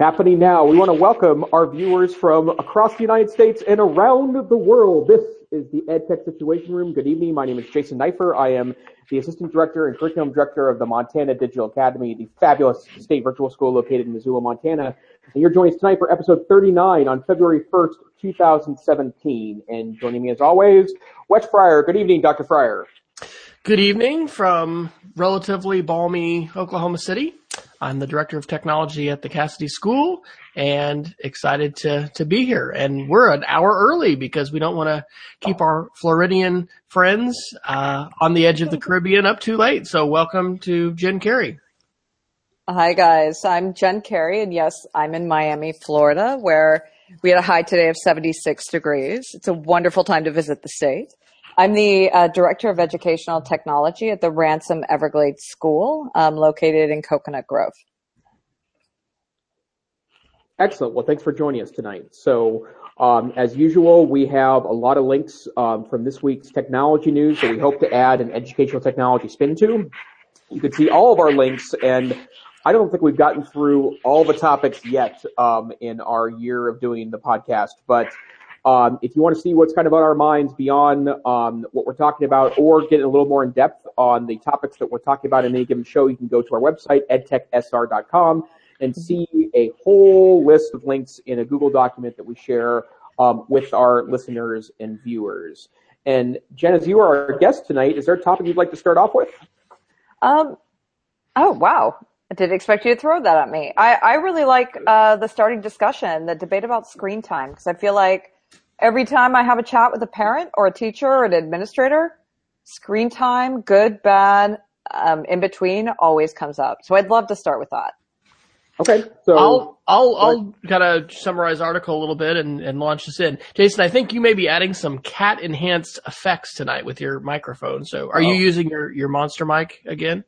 happening now. We want to welcome our viewers from across the United States and around the world. This is the EdTech Situation Room. Good evening. My name is Jason Neiffer. I am the Assistant Director and Curriculum Director of the Montana Digital Academy, the fabulous state virtual school located in Missoula, Montana. And you're joining us tonight for episode 39 on February 1st, 2017. And joining me as always, Wes Fryer. Good evening, Dr. Fryer. Good evening from relatively balmy Oklahoma City. I'm the director of technology at the Casady School and excited to, to be here. And we're an hour early because we don't want to keep our Floridian friends uh, on the edge of the Caribbean up too late. So welcome to Jen Carey. Hi guys, I'm Jen Carey and yes, I'm in Miami, Florida where we had a high today of 76 degrees. It's a wonderful time to visit the state. I'm the uh, Director of Educational Technology at the Ransom Everglades School, um, located in Coconut Grove. Excellent. Well, thanks for joining us tonight. So, um, as usual, we have a lot of links um, from this week's technology news that we hope to add an educational technology spin to. You can see all of our links, and I don't think we've gotten through all the topics yet um, in our year of doing the podcast, but um, if you want to see what's kind of on our minds beyond um, what we're talking about or get a little more in depth on the topics that we're talking about in any given show, you can go to our website, edtechsr.com, and see a whole list of links in a Google document that we share um, with our listeners and viewers. And Jen, as you are our guest tonight, is there a topic you'd like to start off with? Um, oh, wow. I didn't expect you to throw that at me. I, I really like uh, the starting discussion, the debate about screen time, because I feel like every time I have a chat with a parent or a teacher or an administrator, screen time, good, bad, um, in between, always comes up. So I'd love to start with that. Okay, so I'll I'll I'll kind of summarize article a little bit and, and launch this in. Jason, I think you may be adding some cat enhanced effects tonight with your microphone. So are oh. you using your your monster mic again?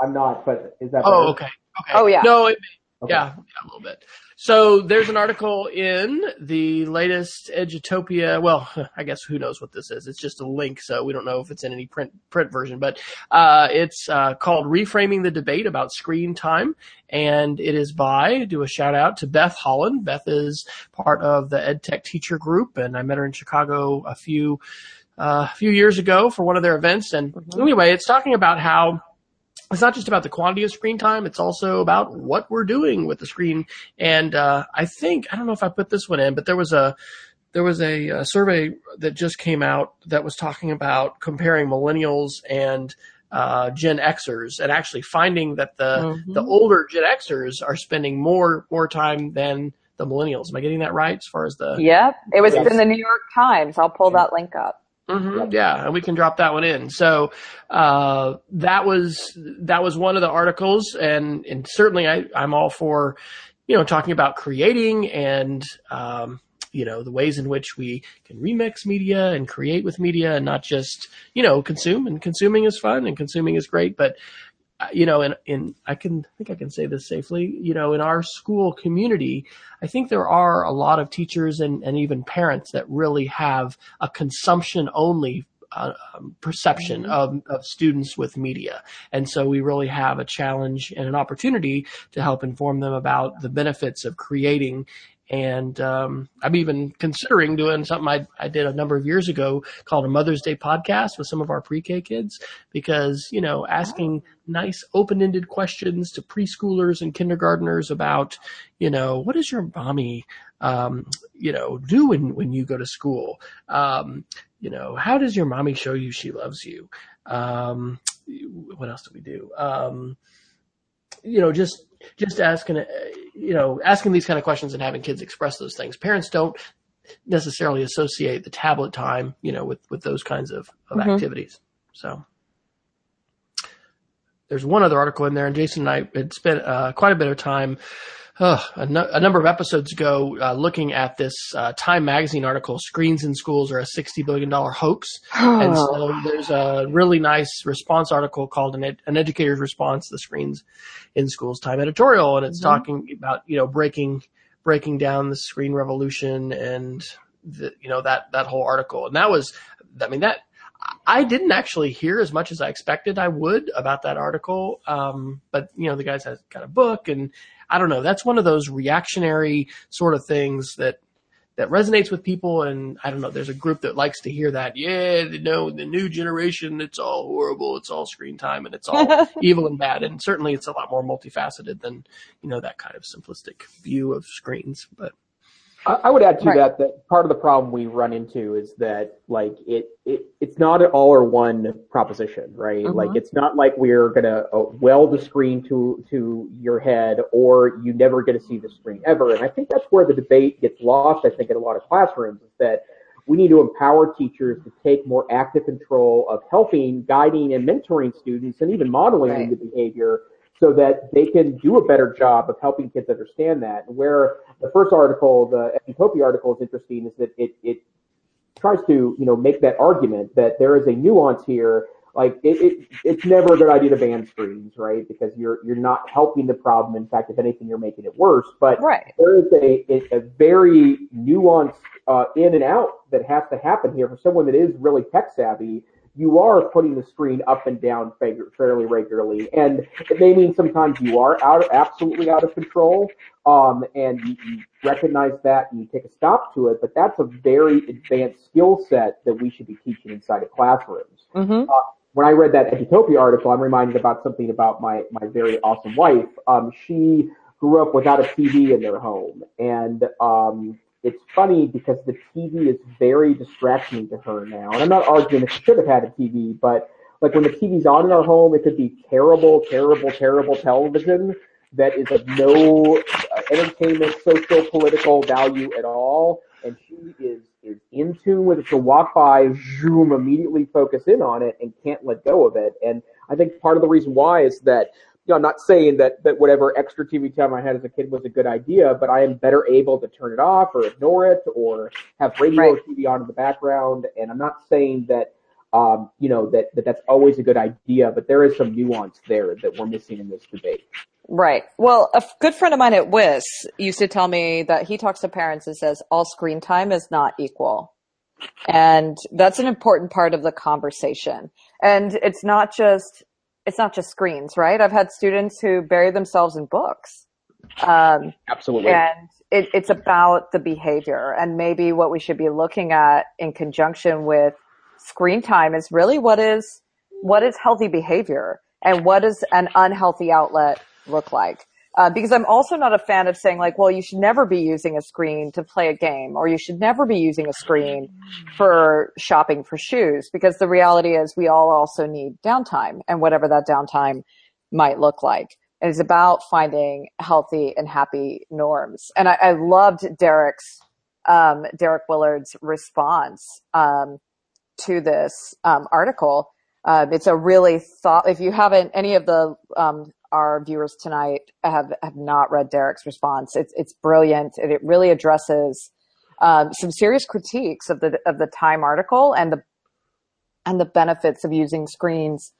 I'm not, but is that? Oh, better? okay. Okay. Oh yeah. No, it, okay. yeah, yeah, a little bit. So there's an article in the latest Edutopia. Well, I guess who knows what this is? It's just a link, so we don't know if it's in any print print version. But uh, it's uh, called "Reframing the Debate About Screen Time," and it is by. Do a shout out to Beth Holland. Beth is part of the EdTech Teacher Group, and I met her in Chicago a few uh, a few years ago for one of their events. And mm-hmm. anyway, it's talking about how it's not just about the quantity of screen time. It's also about what we're doing with the screen. And, uh, I think, I don't know if I put this one in, but there was a, there was a, a survey that just came out that was talking about comparing millennials and, uh, Gen Xers and actually finding that the, mm-hmm. the older Gen Xers are spending more, more time than the millennials. Am I getting that right as far as the? Yep. It was yes. in the New York Times. I'll pull that link up. Mm-hmm. Yeah, and we can drop that one in. So uh, that was that was one of the articles, and and certainly I, I'm all for you know talking about creating and um, you know the ways in which we can remix media and create with media, and not just you know consume. And consuming is fun, and consuming is great, but you know, in, in, I can I think I can say this safely, you know, in our school community, I think there are a lot of teachers and, and even parents that really have a consumption only uh, um, perception mm-hmm. of, of students with media. And so we really have a challenge and an opportunity to help inform them about the benefits of creating and um, I'm even considering doing something I, I did a number of years ago called a Mother's Day podcast with some of our pre-K kids because, you know, asking nice open-ended questions to preschoolers and kindergarteners about, you know, what does your mommy, um, you know, do when, when you go to school? Um, you know, how does your mommy show you she loves you? Um, what else do we do? Um, you know, just just asking, you know, asking these kind of questions and having kids express those things. Parents don't necessarily associate the tablet time, you know, with, with those kinds of, of mm-hmm. activities. So there's one other article in there and Jason and I had spent uh, quite a bit of time uh, a, no, a, number of episodes ago uh, looking at this uh, Time Magazine article, Screens in Schools Are a $60 Billion Hoax. Oh. And so there's a really nice response article called An, Ed- An Educator's Response to Screens in Schools Time Editorial. And it's mm-hmm. talking about, you know, breaking, breaking down the screen revolution and the, you know, that, that whole article. And that was, I mean, that, I didn't actually hear as much as I expected I would about that article. Um, but you know, the guys has got a book and I don't know. That's one of those reactionary sort of things that that resonates with people. And I don't know, there's a group that likes to hear that. Yeah, you know, the new generation, it's all horrible. It's all screen time and it's all evil and bad. And certainly it's a lot more multifaceted than, you know, that kind of simplistic view of screens. But I would add to Right. that that part of the problem we run into is that like it, it it's not an all or one proposition, right? Mhm. Like it's not like we're gonna uh, weld the screen to to your head or you never get to see the screen ever. And I think that's where the debate gets lost. I think in a lot of classrooms is that we need to empower teachers to take more active control of helping, guiding, and mentoring students, and even modeling Right. the behavior so that they can do a better job of helping kids understand that. And where the first article, the Utopia article, is interesting is that it, it tries to you know make that argument that there is a nuance here. Like it, it, it's never a good idea to ban screens, right? Because you're you're not helping the problem. In fact, if anything, you're making it worse. But Right. there is a, a, a very nuanced uh, in and out that has to happen here for someone that is really tech savvy. You are putting the screen up and down fairly regularly, and it may mean sometimes you are out, absolutely out of control, um, and you, you recognize that and you take a stop to it. But that's a very advanced skill set that we should be teaching inside of classrooms hmm when I read that Edutopia article, I'm reminded about something about my, my very awesome wife. Um, she grew up without a TV in their home. And um, it's funny because the TV is very distracting to her now. And I'm not arguing that she should have had a TV, but like when the TV's on in our home, it could be terrible, terrible, terrible television that is of no uh, entertainment, social, political value at all. And she is is in tune with it. She'll walk by, zoom, immediately focus in on it, and can't let go of it. And I think part of the reason why is that you know, I'm not saying that, that whatever extra TV time I had as a kid was a good idea, but I am better able to turn it off or ignore it or have radio or TV on in the background. And I'm not saying that, um, you know, that, that that's always a good idea, but there is some nuance there that we're missing in this debate. Right. Well, a good friend of mine at WIS used to tell me that he talks to parents and says all screen time is not equal. And that's an important part of the conversation. And it's not just, it's not just screens, right? I've had students who bury themselves in books. Um, Absolutely. and it, it's about the behavior and maybe what we should be looking at in conjunction with screen time is really what is what is healthy behavior and what does an unhealthy outlet look like uh, because i'm also not a fan of saying like well you should never be using a screen to play a game or you should never be using a screen for shopping for shoes because the reality is we all also need downtime and whatever that downtime might look like it's about finding healthy and happy norms. And I, I loved Derek's, um, Derek Willard's response, um, to this, um, article. Um, it's a really thought, if you haven't, any of the, um, our viewers tonight have, have not read Derek's response. It's, it's brilliant and it really addresses, um, some serious critiques of the, of the Time article and the, and the benefits of using screens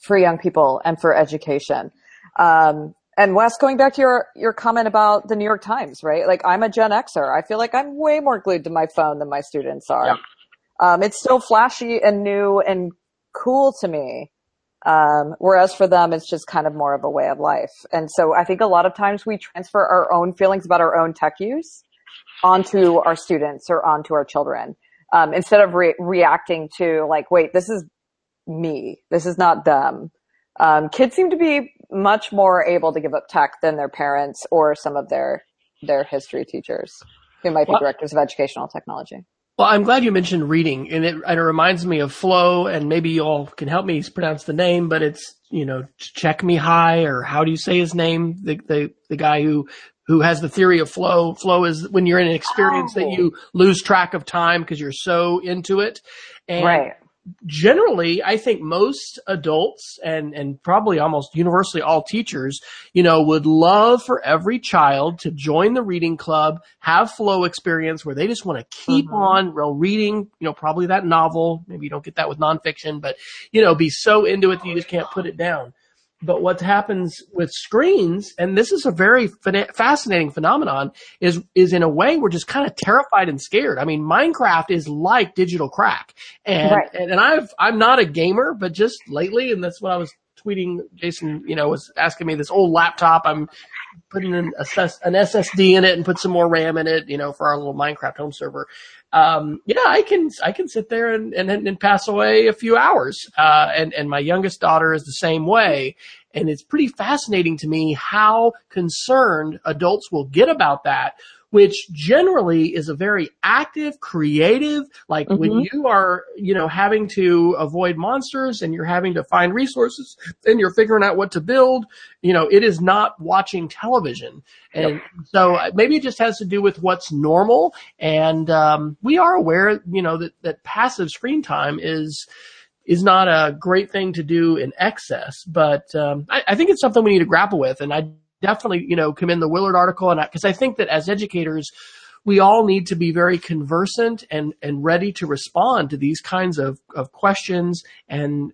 for young people and for education. Um, and Wes, going back to your, your comment about the New York Times, right? Like I'm a Gen Xer. I feel like I'm way more glued to my phone than my students are. Yeah. Um, it's still flashy and new and cool to me. Um, whereas for them, it's just kind of more of a way of life. And so I think a lot of times we transfer our own feelings about our own tech use onto our students or onto our children. Um, instead of re- reacting to like, wait, this is me. This is not them. Um, kids seem to be much more able to give up tech than their parents or some of their their history teachers who might be Well- directors of educational technology. Well, I'm glad you mentioned reading, and it, and it reminds me of flow, and maybe you all can help me pronounce the name, but it's you know Check Me High, or how do you say his name? The the the guy who who has the theory of flow. Flow is when you're in an experience that Oh. you lose track of time because you're so into it. And right. Generally, I think most adults and, and probably almost universally all teachers, you know, would love for every child to join the reading club, have flow experience where they just want to keep Mhm. on real reading, you know, probably that novel. Maybe you don't get that with nonfiction, but, you know, be so into it that you just can't put it down. But what happens with screens, and this is a very fina- fascinating phenomenon, is is in a way we're just kind of terrified and scared. I mean, Minecraft is like digital crack, and Right. and, and I've I'm not a gamer, but just lately, and that's what I was tweeting, Jason, you know, was asking me this old laptop. I'm putting an, SS, an SSD in it and put some more RAM in it, you know, for our little Minecraft home server. Um, yeah, I can, I can sit there and, and, and pass away a few hours. Uh, and, and my youngest daughter is the same way. And it's pretty fascinating to me how concerned adults will get about that which generally is a very active, creative, like mm-hmm. when you are, you know, having to avoid monsters and you're having to find resources and you're figuring out what to build, you know, it is not watching television. And yep. so uh, maybe it just has to do with what's normal. And, um, we are aware, you know, that, that passive screen time is, is not a great thing to do in excess, but um, I, I, think it's something we need to grapple with. And I definitely, you know, commend the Willard article. And because I, I think that as educators, we all need to be very conversant and, and ready to respond to these kinds of, of questions and,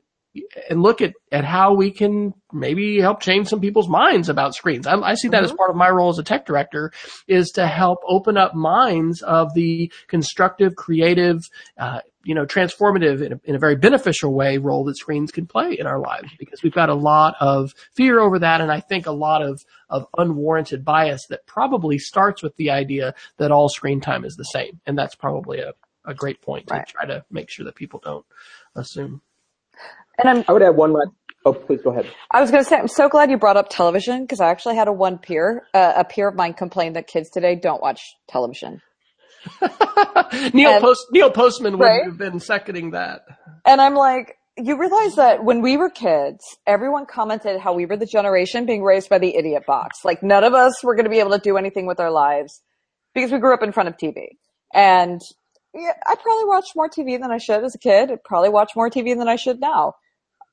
and look at, at how we can maybe help change some people's minds about screens. I, I see that mm-hmm. as part of my role as a tech director is to help open up minds of the constructive, creative, uh, you know, transformative in a, in a, very beneficial way role that screens can play in our lives because we've got a lot of fear over that. And I think a lot of, of unwarranted bias that probably starts with the idea that all screen time is the same. And that's probably a, a great point right. to try to make sure that people don't assume. And I'm, I would add one last Oh, please go ahead. I was going to say, I'm so glad you brought up television because I actually had a one peer, uh, a peer of mine complain that kids today don't watch television. Neil and, Post Neil Postman would right? have been seconding that. And I'm like, you realize that when we were kids, everyone commented how we were the generation being raised by the idiot box. Like none of us were going to be able to do anything with our lives because we grew up in front of TV. And yeah, I probably watched more TV than I should as a kid. I probably watch more TV than I should now.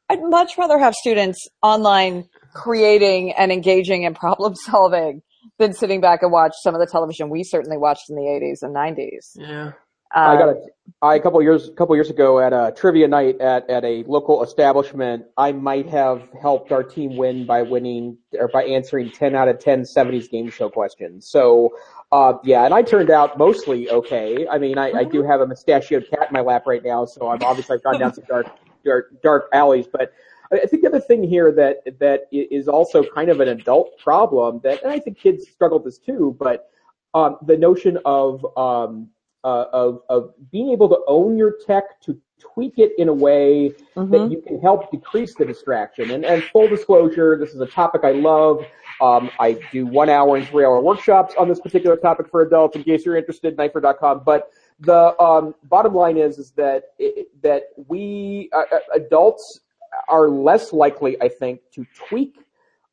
I'd much rather have students online creating and engaging in problem solving than sitting back and watch some of the television we certainly watched in the 80s and 90s. Yeah. I got a, I, a couple years, a couple years ago at a trivia night at, at a local establishment, I might have helped our team win by winning or by answering 10 out of 10 70s game show questions. So, uh, yeah, and I turned out mostly okay. I mean, I, I do have a mustachioed cat in my lap right now, so I'm obviously I've gone down some dark, dark, dark alleys, but I think the other thing here that that is also kind of an adult problem that, and I think kids struggle with this too, but um, the notion of um, uh, of of being able to own your tech to tweak it in a way mm-hmm. that you can help decrease the distraction. And, and full disclosure, this is a topic I love. Um, I do one hour and three hour workshops on this particular topic for adults. In case you're interested, neiffer.com. But the um, bottom line is is that it, that we uh, uh adults are less likely, I think, to tweak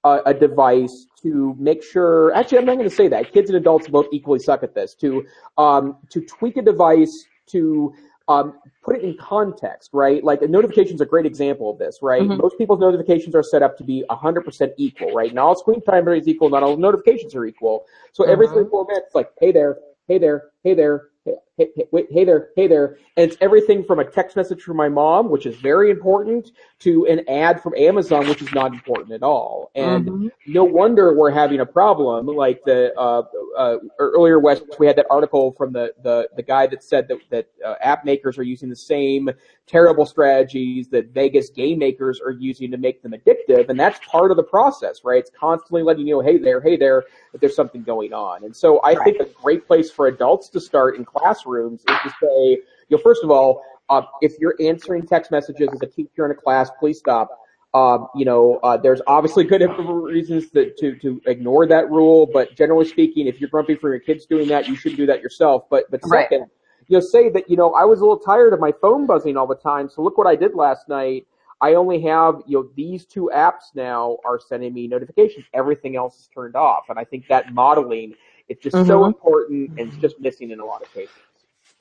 uh, a device to make sure. Actually, I'm not going to say that. Kids and adults both equally suck at this. To um, to tweak a device to um, put it in context, right? Like a notification is a great example of this, right? Mm-hmm. Most people's notifications are set up to be 100% equal, right? Not all screen time is equal, not all notifications are equal. So every three, four minutes, like, hey there, hey there, hey there, hey, hey, hey there, hey there. And it's everything from a text message from my mom, which is very important, to an ad from Amazon, which is not important at all. And mm-hmm. no wonder we're having a problem. Like the uh, uh, earlier, Wes, we had that article from the the, the guy that said that that uh, app makers are using the same terrible strategies that Vegas game makers are using to make them addictive, and that's part of the process, right? It's constantly letting you know, hey there, hey there, that there's something going on. And so I right. think a great place for adults to start in classrooms is to say, you know, first of all, uh, if you're answering text messages as a teacher in a class, please stop. Um, you know, uh, there's obviously good reasons to, to, to ignore that rule, but generally speaking, if you're grumpy for your kids doing that, you should do that yourself. But, but second, right. You know, say that, you know, I was a little tired of my phone buzzing all the time. So look what I did last night. I only have, you know, these two apps now are sending me notifications. Everything else is turned off. And I think that modeling is just mm-hmm. so important and it's just missing in a lot of cases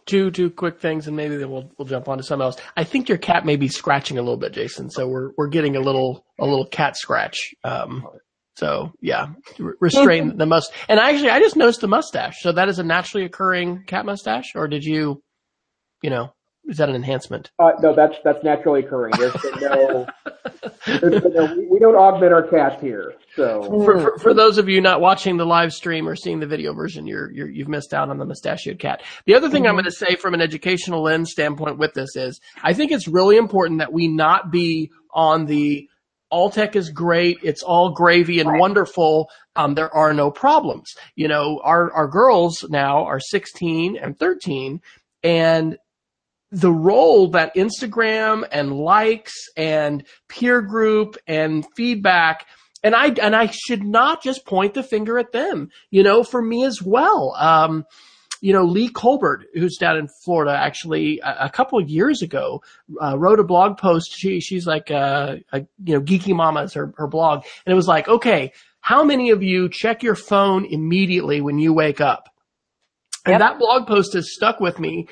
two two quick things, and maybe then we'll we'll jump on to something else. I think your cat may be scratching a little bit, Jason. So we're we're getting a little a little cat scratch. Um, so yeah, restrain the must. And actually, I just noticed the mustache. So that is a naturally occurring cat mustache, or did you, you know, is that an enhancement? Uh, no, that's that's naturally occurring. There's been no, there's been no we, we, don't augment our cats here. So for, for, for, those of you not watching the live stream or seeing the video version, you're, you're you've missed out on the mustachioed cat. The other thing mm-hmm. I'm going to say from an educational lens standpoint with this is, I think it's really important that we not be on the Alltech is great. It's all gravy and Right. wonderful. Um, there are no problems. You know, our, our girls now are 16 and 13 and the role that Instagram and likes and peer group and feedback and I and I should not just point the finger at them, you know, for me as well. Um, you know, Lee Colbert, who's down in Florida, actually a, a couple of years ago, uh, wrote a blog post. She she's like a, a you know geeky Mama's her her blog, and it was like, okay, how many of you check your phone immediately when you wake up? And Yep. that blog post has stuck with me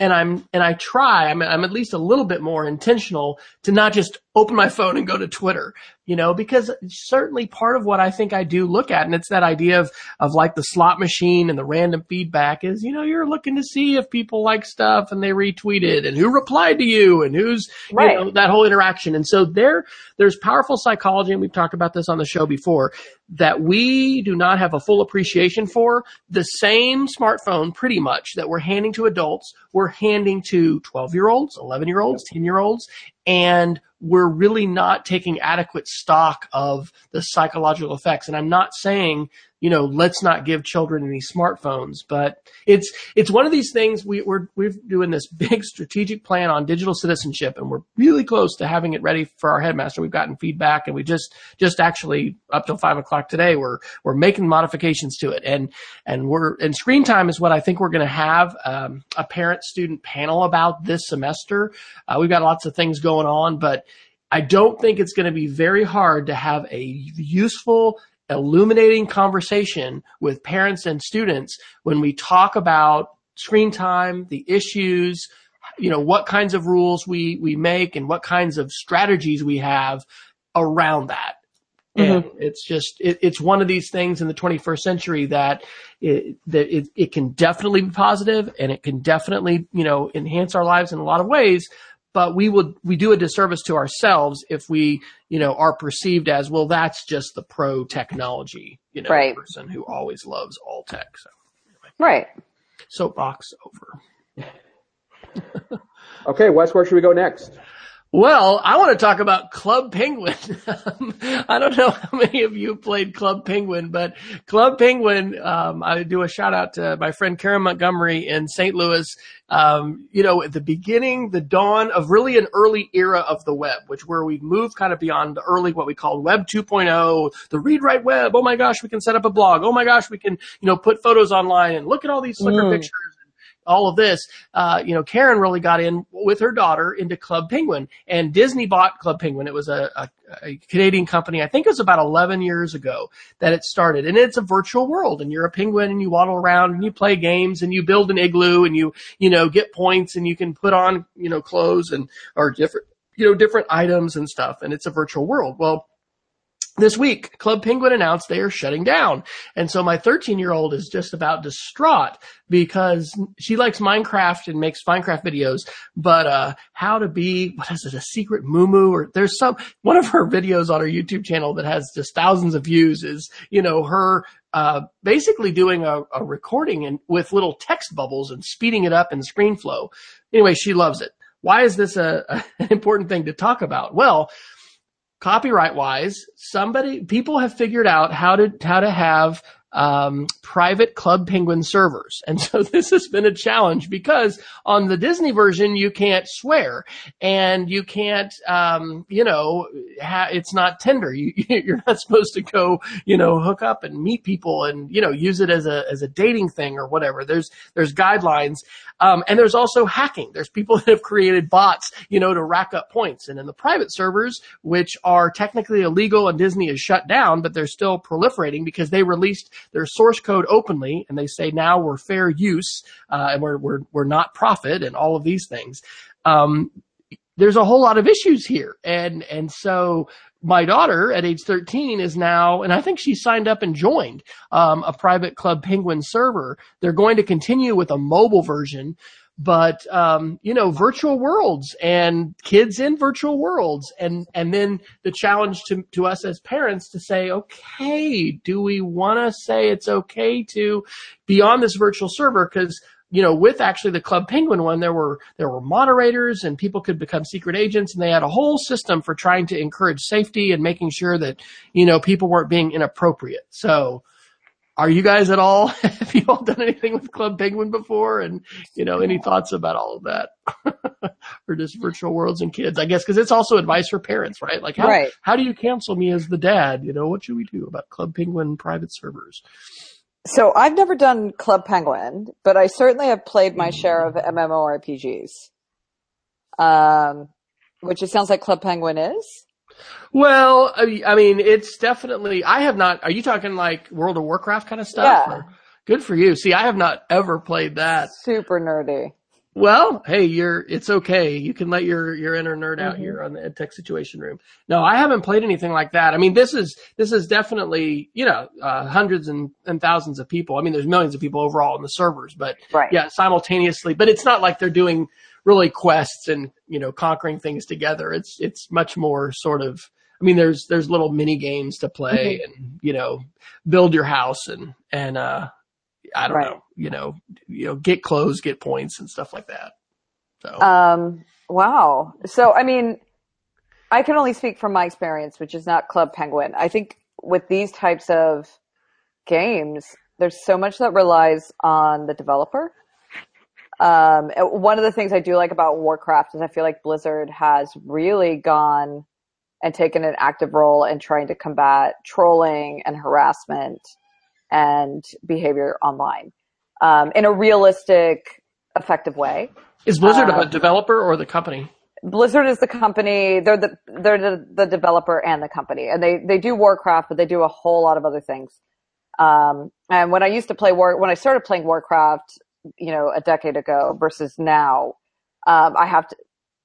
and I'm, and I try, I'm, I'm at least a little bit more intentional to not just open my phone and go to Twitter, you know, because certainly part of what I think I do look at, and it's that idea of, of like the slot machine and the random feedback is, you know, you're looking to see if people like stuff and they retweeted and who replied to you and who's, Right. you know, that whole interaction. And so there, there's powerful psychology, and we've talked about this on the show before, that we do not have a full appreciation for. The same smartphone, pretty much, that we're handing to adults, we're handing to 12 year olds, 11 year olds, 10 year olds, and we're really not taking adequate stock of the psychological effects. And I'm not saying, you know, let's not give children any smartphones, but it's, it's one of these things we, we're, we're doing this big strategic plan on digital citizenship and we're really close to having it ready for our headmaster. We've gotten feedback and we just, just actually up till five o'clock today, we're, we're making modifications to it. And, and we're, and screen time is what I think we're going to have, um, a parent student panel about this semester. Uh, we've got lots of things going on, but I don't think it's going to be very hard to have a useful, illuminating conversation with parents and students when we talk about screen time, the issues, you know, what kinds of rules we, we make and what kinds of strategies we have around that. Mm-hmm. And it's just, it, it's one of these things in the 21st century that it, that it, it can definitely be positive and it can definitely, you know, enhance our lives in a lot of ways. But we would, we do a disservice to ourselves if we, you know, are perceived as, well, that's just the pro technology, you know, Right. person who always loves all tech. So Right. soapbox over. Okay, Wes, where should we go next? Well, I want to talk about Club Penguin. I don't know how many of you played Club Penguin, but Club Penguin, um, I do a shout out to my friend Karen Montgomery in St. Louis. Um, you know, at the beginning, the dawn of really an early era of the web, which where we've moved kind of beyond the early, what we call web 2.0, the read write web. Oh my gosh, we can set up a blog. Oh my gosh, we can, you know, put photos online and look at all these Flickr Mm. pictures all of this, uh, you know, Karen really got in with her daughter into Club Penguin and Disney bought Club Penguin. It was a, a, a Canadian company. I think it was about 11 years ago that it started and it's a virtual world and you're a penguin and you waddle around and you play games and you build an igloo and you, you know, get points and you can put on, you know, clothes and, or different, you know, different items and stuff. And it's a virtual world. Well, this week, Club Penguin announced they are shutting down. And so my 13 year old is just about distraught because she likes Minecraft and makes Minecraft videos, but, uh, how to be, what is it, a secret moo or there's some, one of her videos on her YouTube channel that has just thousands of views is, you know, her, uh, basically doing a, a recording and with little text bubbles and speeding it up in ScreenFlow. Anyway, she loves it. Why is this a, a, an important thing to talk about? Well, copyright wise, somebody, people have figured out how to, how to have, um, private Club Penguin servers. And so this has been a challenge because on the Disney version, you can't swear and you can't, um, you know, ha- it's not Tinder. You, you're not supposed to go, you know, hook up and meet people and, you know, use it as a, as a dating thing or whatever. There's, there's guidelines. Um, and there's also hacking. There's people that have created bots, you know, to rack up points. And in the private servers, which are technically illegal and Disney is shut down, but they're still proliferating because they released their source code openly and they say now we're fair use, uh, and we're, we're, we're not profit and all of these things. Um, there's a whole lot of issues here. And, and so my daughter at age 13 is now, and I think she signed up and joined, um, a private club penguin server. They're going to continue with a mobile version, but, um, you know, virtual worlds and kids in virtual worlds. And, and then the challenge to, to us as parents to say, okay, do we want to say it's okay to be on this virtual server? Cause you know, with actually the Club Penguin one, there were there were moderators and people could become secret agents, and they had a whole system for trying to encourage safety and making sure that you know people weren't being inappropriate. So, are you guys at all? have you all done anything with Club Penguin before? And you know, any thoughts about all of that, or just virtual worlds and kids? I guess because it's also advice for parents, right? Like, how Right. how do you cancel me as the dad? You know, what should we do about Club Penguin private servers? So I've never done Club Penguin, but I certainly have played my share of MMORPGs. Um, which it sounds like Club Penguin is. Well, I I mean, it's definitely. I have not. Are you talking like World of Warcraft kind of stuff? Yeah. Or- good for you. See, I have not ever played that. Super nerdy. Well, hey, you're. It's okay. You can let your your inner nerd out Mhm. here on the EdTech Situation Room. No, I haven't played anything like that. I mean, this is this is definitely you know uh, hundreds and, and thousands of people. I mean, there's millions of people overall in the servers, but Right. yeah, simultaneously. But it's not like they're doing really quests and you know conquering things together. It's it's much more sort of. I mean, there's there's little mini games to play and you know build your house and and uh I don't Right. know you know you know get clothes, get points and stuff like that. So Um, wow. So, I mean, I can only speak from my experience, which is not Club Penguin. I think with these types of games, there's so much that relies on the developer. Um, one of the things I do like about Warcraft is I feel like Blizzard has really gone and taken an active role in trying to combat trolling and harassment and behavior online um, in a realistic, effective way. is Blizzard a um, developer or the company? Blizzard is the company. They're the they're the, the developer and the company, and they they do Warcraft, but they do a whole lot of other things. Um, and when I used to play War, when I started playing Warcraft, you know, a decade ago versus now, um, I have to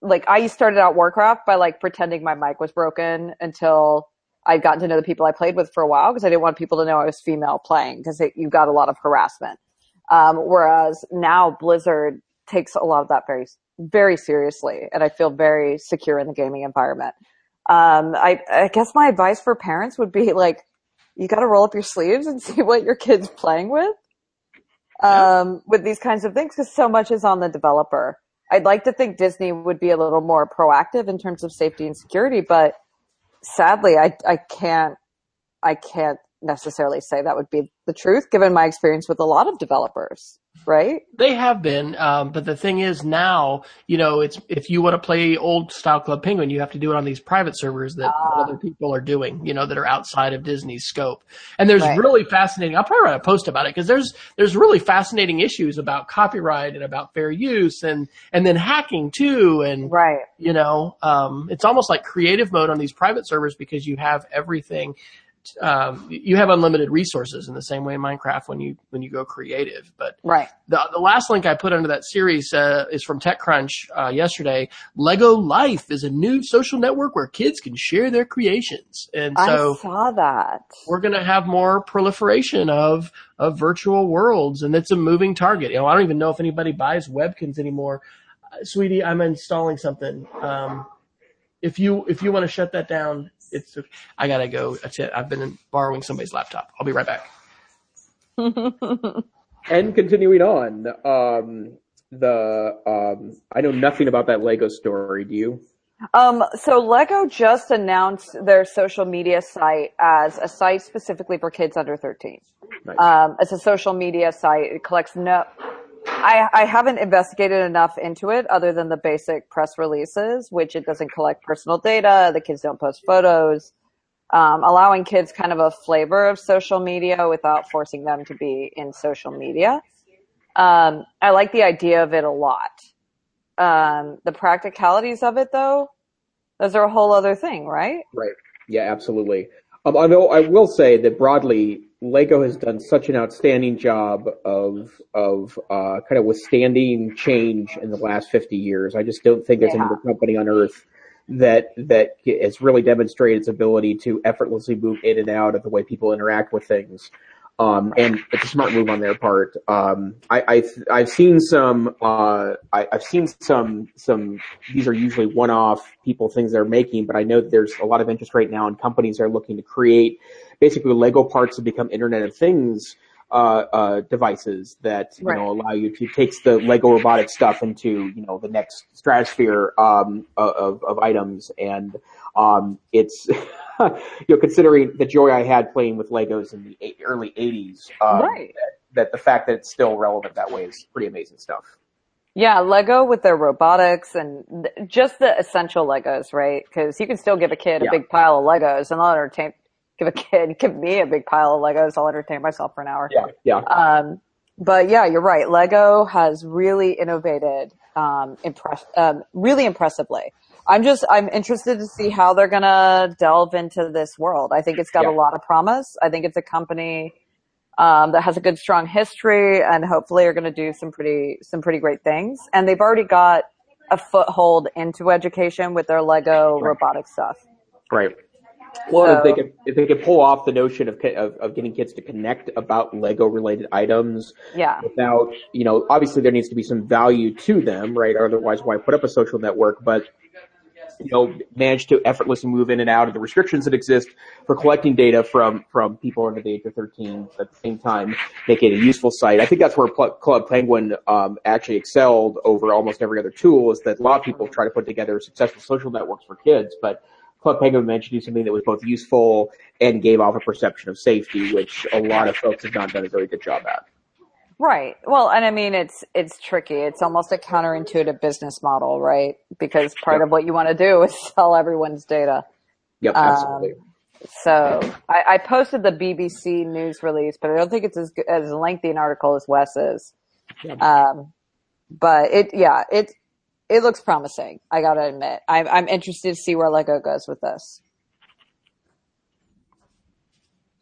like I started out Warcraft by like pretending my mic was broken until I'd gotten to know the people I played with for a while because I didn't want people to know I was female playing because you got a lot of harassment. Um, whereas now Blizzard takes a lot of that very very seriously, and I feel very secure in the gaming environment. Um, I, I guess my advice for parents would be like, you got to roll up your sleeves and see what your kid's playing with, um, with these kinds of things, because so much is on the developer. I'd like to think Disney would be a little more proactive in terms of safety and security, but sadly, I, I can't, I can't necessarily say that would be the truth given my experience with a lot of developers, right? They have been, um, but the thing is now, you know, it's if you want to play old style Club Penguin, you have to do it on these private servers that Ah. other people are doing, you know, that are outside of Disney's scope. And there's Right. really fascinating. I'll probably write a post about it because there's there's really fascinating issues about copyright and about fair use and and then hacking too and Right. you know um, it's almost like creative mode on these private servers because you have everything um, you have unlimited resources in the same way in minecraft when you when you go creative but Right. the, the last link i put under that series uh, is from techcrunch uh, yesterday. Lego life is a new social network where kids can share their creations. And so I saw that. we're going to have more proliferation of of virtual worlds and it's a moving target. You know i don't even know if anybody buys webkinz anymore. Uh, sweetie i'm installing something. Um, if you if you want to shut that down it's i gotta go that's it i've been borrowing somebody's laptop i'll be right back And continuing on, um, the um, I know nothing about that Lego story. Do you? Um, so Lego just announced their social media site as a site specifically for kids under 13. Nice. Um, it's a social media site. It collects no, I, I haven't investigated enough into it other than the basic press releases, which it doesn't collect personal data. The kids don't post photos, um, allowing kids kind of a flavor of social media without forcing them to be in social media. Um, I like the idea of it a lot. Um, the practicalities of it though, those are a whole other thing, right? Right. Yeah, absolutely. Um, I know I will say that broadly, Lego has done such an outstanding job of of uh, kind of withstanding change in the last fifty years. I just don't think there's Yeah. another company on earth that that has really demonstrated its ability to effortlessly move in and out of the way people interact with things. Um, and it's a smart move on their part. Um, I, I've, I've seen some, uh, I, I've seen some, some, these are usually one-off people things they're making, but I know that there's a lot of interest right now and companies are looking to create basically Lego parts to become Internet of Things, uh, uh, devices that you Right. know allow you to takes the Lego robotic stuff into you know the next stratosphere um, of of items, and um, it's you know considering the joy I had playing with Legos in the early '80s, um, Right. that, that the fact that it's still relevant that way is pretty amazing stuff. Yeah, Lego with their robotics and th- just the essential Legos, right? Because you can still give a kid a Yeah. big pile of Legos and they'll entertain, give a kid, give me a big pile of Legos. I'll entertain myself for an hour. Yeah, yeah. Um, but yeah, you're right. Lego has really innovated, um, impress, um, really impressively. I'm just, I'm interested to see how they're gonna delve into this world. I think it's got Yeah. a lot of promise. I think it's a company, um, that has a good, strong history and hopefully are gonna do some pretty, some pretty great things. And they've already got a foothold into education with their Lego Right. robotic stuff. Right. Well, if they could if they could pull off the notion of, of of getting kids to connect about Lego related items Yeah. without you know obviously there needs to be some value to them, right? Otherwise, why put up a social network? But you know, manage to effortlessly move in and out of the restrictions that exist for collecting data from from people under the age of 13. At the same time, make it a useful site. I think that's where Pl- Club Penguin um, actually excelled over almost every other tool. Is that a lot of people try to put together successful social networks for kids, but Club Penguin managed to do something that was both useful and gave off a perception of safety, which a lot of folks have not done a very good job at. Right. Well, and I mean, it's, it's tricky. It's almost a counterintuitive business model, right? Because part Yep. of what you want to do is sell everyone's data. Yep, Um, absolutely. So I, I posted the BBC news release, but I don't think it's as, as lengthy an article as Wes is. Um, but it, yeah, it, it looks promising. I gotta admit, I'm, I'm interested to see where Lego goes with this.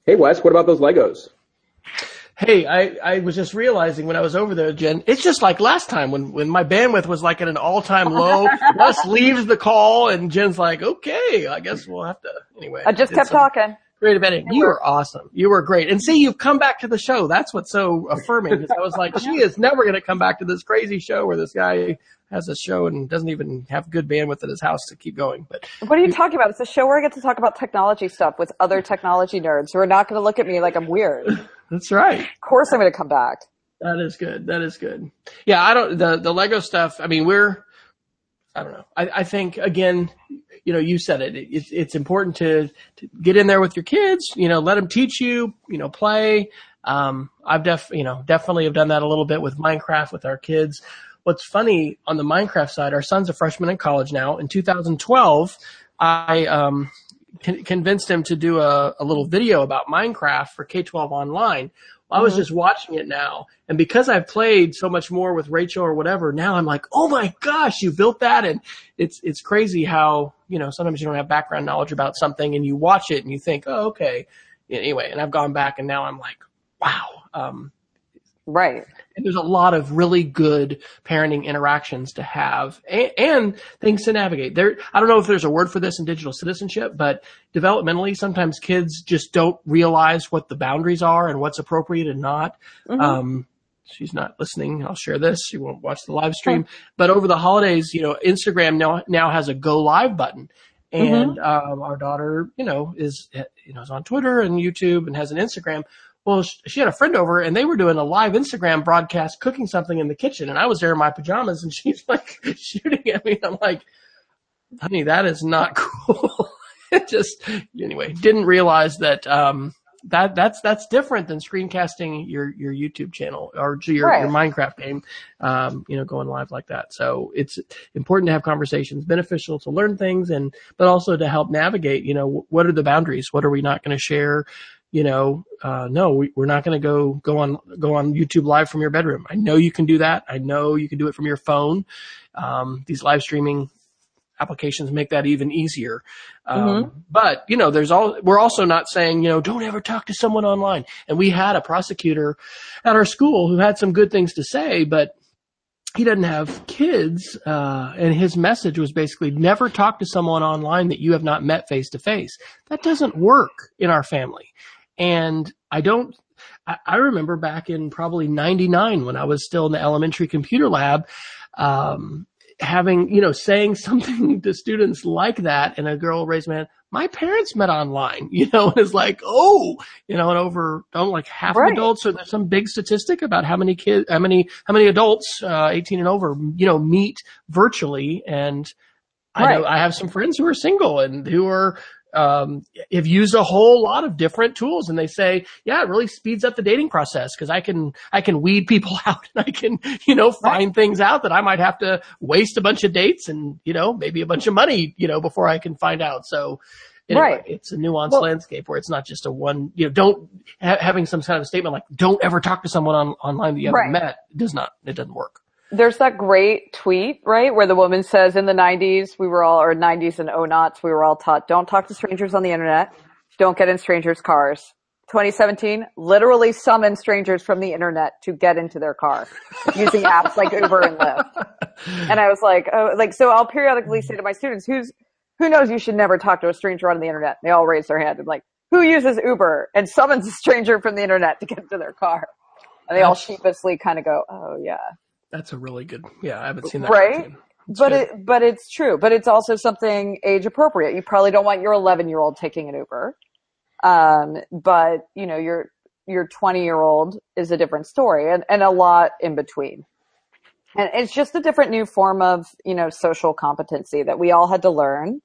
hey Wes, what about those Legos? Hey, I, I was just realizing when I was over there, Jen, it's just like last time when, when my bandwidth was like at an all time low. Wes leaves the call and Jen's like, okay, I guess we'll have to, anyway. I just did kept some talking. Creative editing. You were awesome. You were great. And see, you've come back to the show. That's what's so affirming because I was like, she is never going to come back to this crazy show where this guy has a show and doesn't even have good bandwidth at his house to keep going. But What are you talking about? It's a show where I get to talk about technology stuff with other technology nerds who are not going to look at me like I'm weird. That's right. Of course I'm going to come back. That is good. That is good. Yeah, I don't the the Lego stuff. I mean, we're I don't know. I, I think again, you know, you said it. It's it's important to, to get in there with your kids. You know, let them teach you. You know, play. Um, I've def you know definitely have done that a little bit with Minecraft with our kids. What's funny on the Minecraft side, our son's a freshman in college now. In 2012, I um, con- convinced him to do a, a little video about Minecraft for K-12 online. I was Mhm. just watching it now, and because I've played so much more with Rachel or whatever, now I'm like, oh my gosh, you built that, and it's it's crazy how you know sometimes you don't have background knowledge about something, and you watch it and you think, oh okay, anyway, and I've gone back and now I'm like, wow. Um, Right. And there's a lot of really good parenting interactions to have and, and things to navigate. There, I don't know if there's a word for this in digital citizenship, but developmentally, sometimes kids just don't realize what the boundaries are and what's appropriate and not. Mhm. Um, she's not listening. I'll share this. She won't watch the live stream. But over the holidays, you know, Instagram now now has a go live button, and um, our daughter, you know, is you know is on Twitter and YouTube and has an Instagram. Well, she had a friend over, and they were doing a live Instagram broadcast, cooking something in the kitchen, and I was there in my pajamas, and she's like shooting at me. I'm like, honey, that is not cool. it just anyway didn't realize that um that that's that's different than screencasting your your YouTube channel or your your Minecraft game um you know going live like that. So it's important to have conversations beneficial to learn things and but also to help navigate you know what are the boundaries? What are we not going to share you know uh no we, we're not going to go go on go on YouTube live from your bedroom I know you can do that I know you can do it from your phone um these live streaming applications make that even easier. Um, But you know, there's all we're also not saying you know don't ever talk to someone online. And we had a prosecutor at our school who had some good things to say, but he doesn't have kids. Uh, and his message was basically never talk to someone online that you have not met face to face. That doesn't work in our family. And I don't. I, remember back in probably '99 when I was still in the elementary computer lab. Um, having, you know, saying something to students like that and a girl raised my hand, my parents met online, you know, and it's like, oh, you know, and over, don't like half Right. of adults, or there's some big statistic about how many kids, how many, how many adults, uh, 18 and over, you know, meet virtually. And I know I have some friends who are single and who are, um, have used a whole lot of different tools and they say, yeah, it really speeds up the dating process because I can, I can weed people out and I can, you know, find things out that I might have to waste a bunch of dates and, you know, maybe a bunch of money, you know, before I can find out. So anyway, Right. it's a nuanced Well- landscape where it's not just a one, you know, don't ha- having some kind of statement like, don't ever talk to someone on online that you haven't Right. met does not, it doesn't work. There's that great tweet, right, where the woman says in the 90s, we were all, or 90s and oh nots, we were all taught, don't talk to strangers on the internet, don't get in strangers' cars. 2017, literally summon strangers from the internet to get into their car using apps like Uber and Lyft. And I was like, oh, like, so I'll periodically say to my students, who's, who knows you should never talk to a stranger on the internet? They all raise their hand. I'm like, who uses Uber and summons a stranger from the internet to get into their car? And they all sheepishly kind of go, oh yeah. That's a really good, yeah, I haven't seen that. Right? But good. it, but it's true. But it's also something age appropriate. You probably don't want your 11 year old taking an Uber. Um, but you know, your, your 20 year old is a different story and, and a lot in between. And it's just a different new form of, you know, social competency that we all had to learn.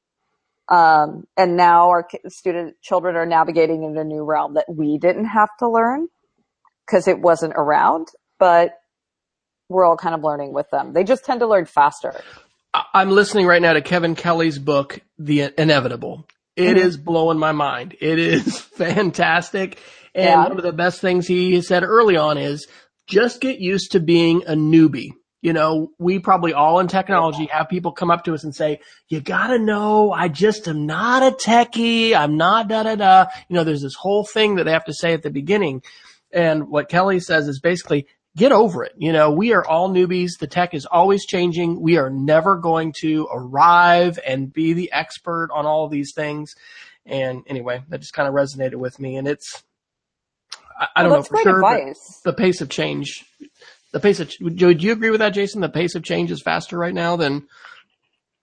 Um, and now our student children are navigating in a new realm that we didn't have to learn because it wasn't around, but we're all kind of learning with them. They just tend to learn faster. I'm listening right now to Kevin Kelly's book, The Inevitable. It Mhm. is blowing my mind. It is fantastic. And Yeah. one of the best things he said early on is just get used to being a newbie. You know, we probably all in technology have people come up to us and say, you gotta know, I just am not a techie. I'm not da da da. You know, there's this whole thing that they have to say at the beginning. And what Kelly says is basically, get over it. You know, we are all newbies. The tech is always changing. We are never going to arrive and be the expert on all these things. And anyway, that just kind of resonated with me. And it's, I, I don't know for sure, the pace of change, the pace of, do you agree with that, Jason? The pace of change is faster right now than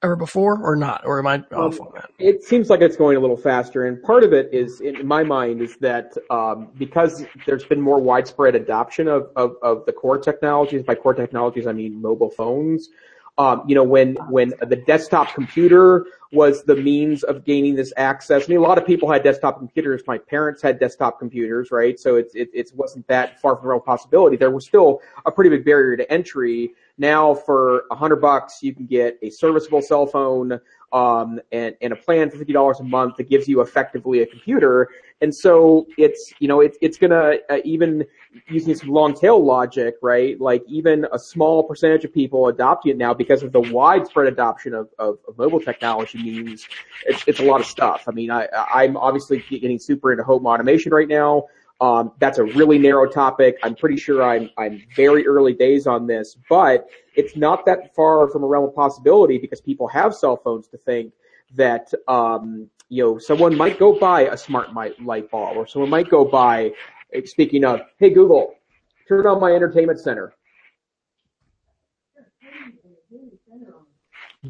ever before or not? Or am I off on that? It seems like it's going a little faster, and part of it is, in my mind, is that um, because there's been more widespread adoption of, of, of the core technologies. By core technologies, I mean mobile phones. Um, you know, when when the desktop computer was the means of gaining this access. I mean, a lot of people had desktop computers. My parents had desktop computers, right? So it's it, it wasn't that far from a real possibility. There was still a pretty big barrier to entry. Now, for a hundred bucks, you can get a serviceable cell phone um, and, and a plan for fifty dollars a month that gives you effectively a computer. And so it's you know it's it's gonna uh, even using some long tail logic, right? Like even a small percentage of people adopting it now because of the widespread adoption of, of, of mobile technology means it's, it's a lot of stuff. I mean, I, I'm obviously getting super into home automation right now. Um, that's a really narrow topic. I'm pretty sure I'm I'm very early days on this, but it's not that far from a realm of possibility because people have cell phones to think that um, you know someone might go buy a smart light bulb or someone might go buy. Speaking of, hey Google, turn on my entertainment center.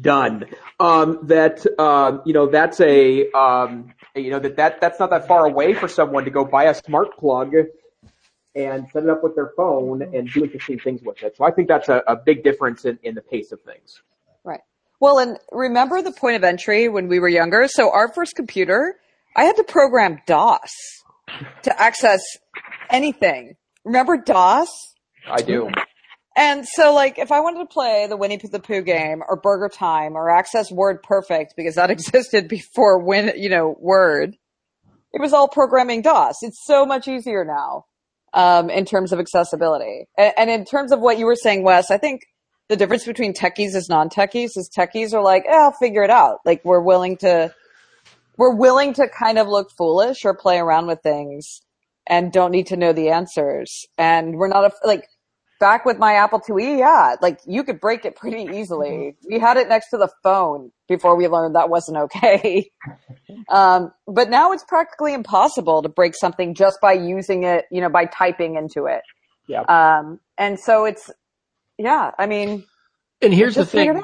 Done. Um, that um, you know that's a um, you know that, that that's not that far away for someone to go buy a smart plug and set it up with their phone and do interesting things with it. So I think that's a, a big difference in, in the pace of things. Right. Well, and remember the point of entry when we were younger? So our first computer, I had to program DOS to access anything. Remember DOS? I do. And so like if I wanted to play the Winnie the Pooh game or Burger Time or access Word Perfect because that existed before Win, you know, Word, it was all programming DOS. It's so much easier now. Um, in terms of accessibility. And, and in terms of what you were saying, Wes, I think the difference between techies is non-techies is techies are like, eh, I'll figure it out. Like we're willing to, we're willing to kind of look foolish or play around with things and don't need to know the answers. And we're not like, back with my Apple IIe, yeah, like you could break it pretty easily. We had it next to the phone before we learned that wasn't okay. um, but now it's practically impossible to break something just by using it, you know, by typing into it. Yeah. Um, and so it's, yeah, I mean, And here's the thing.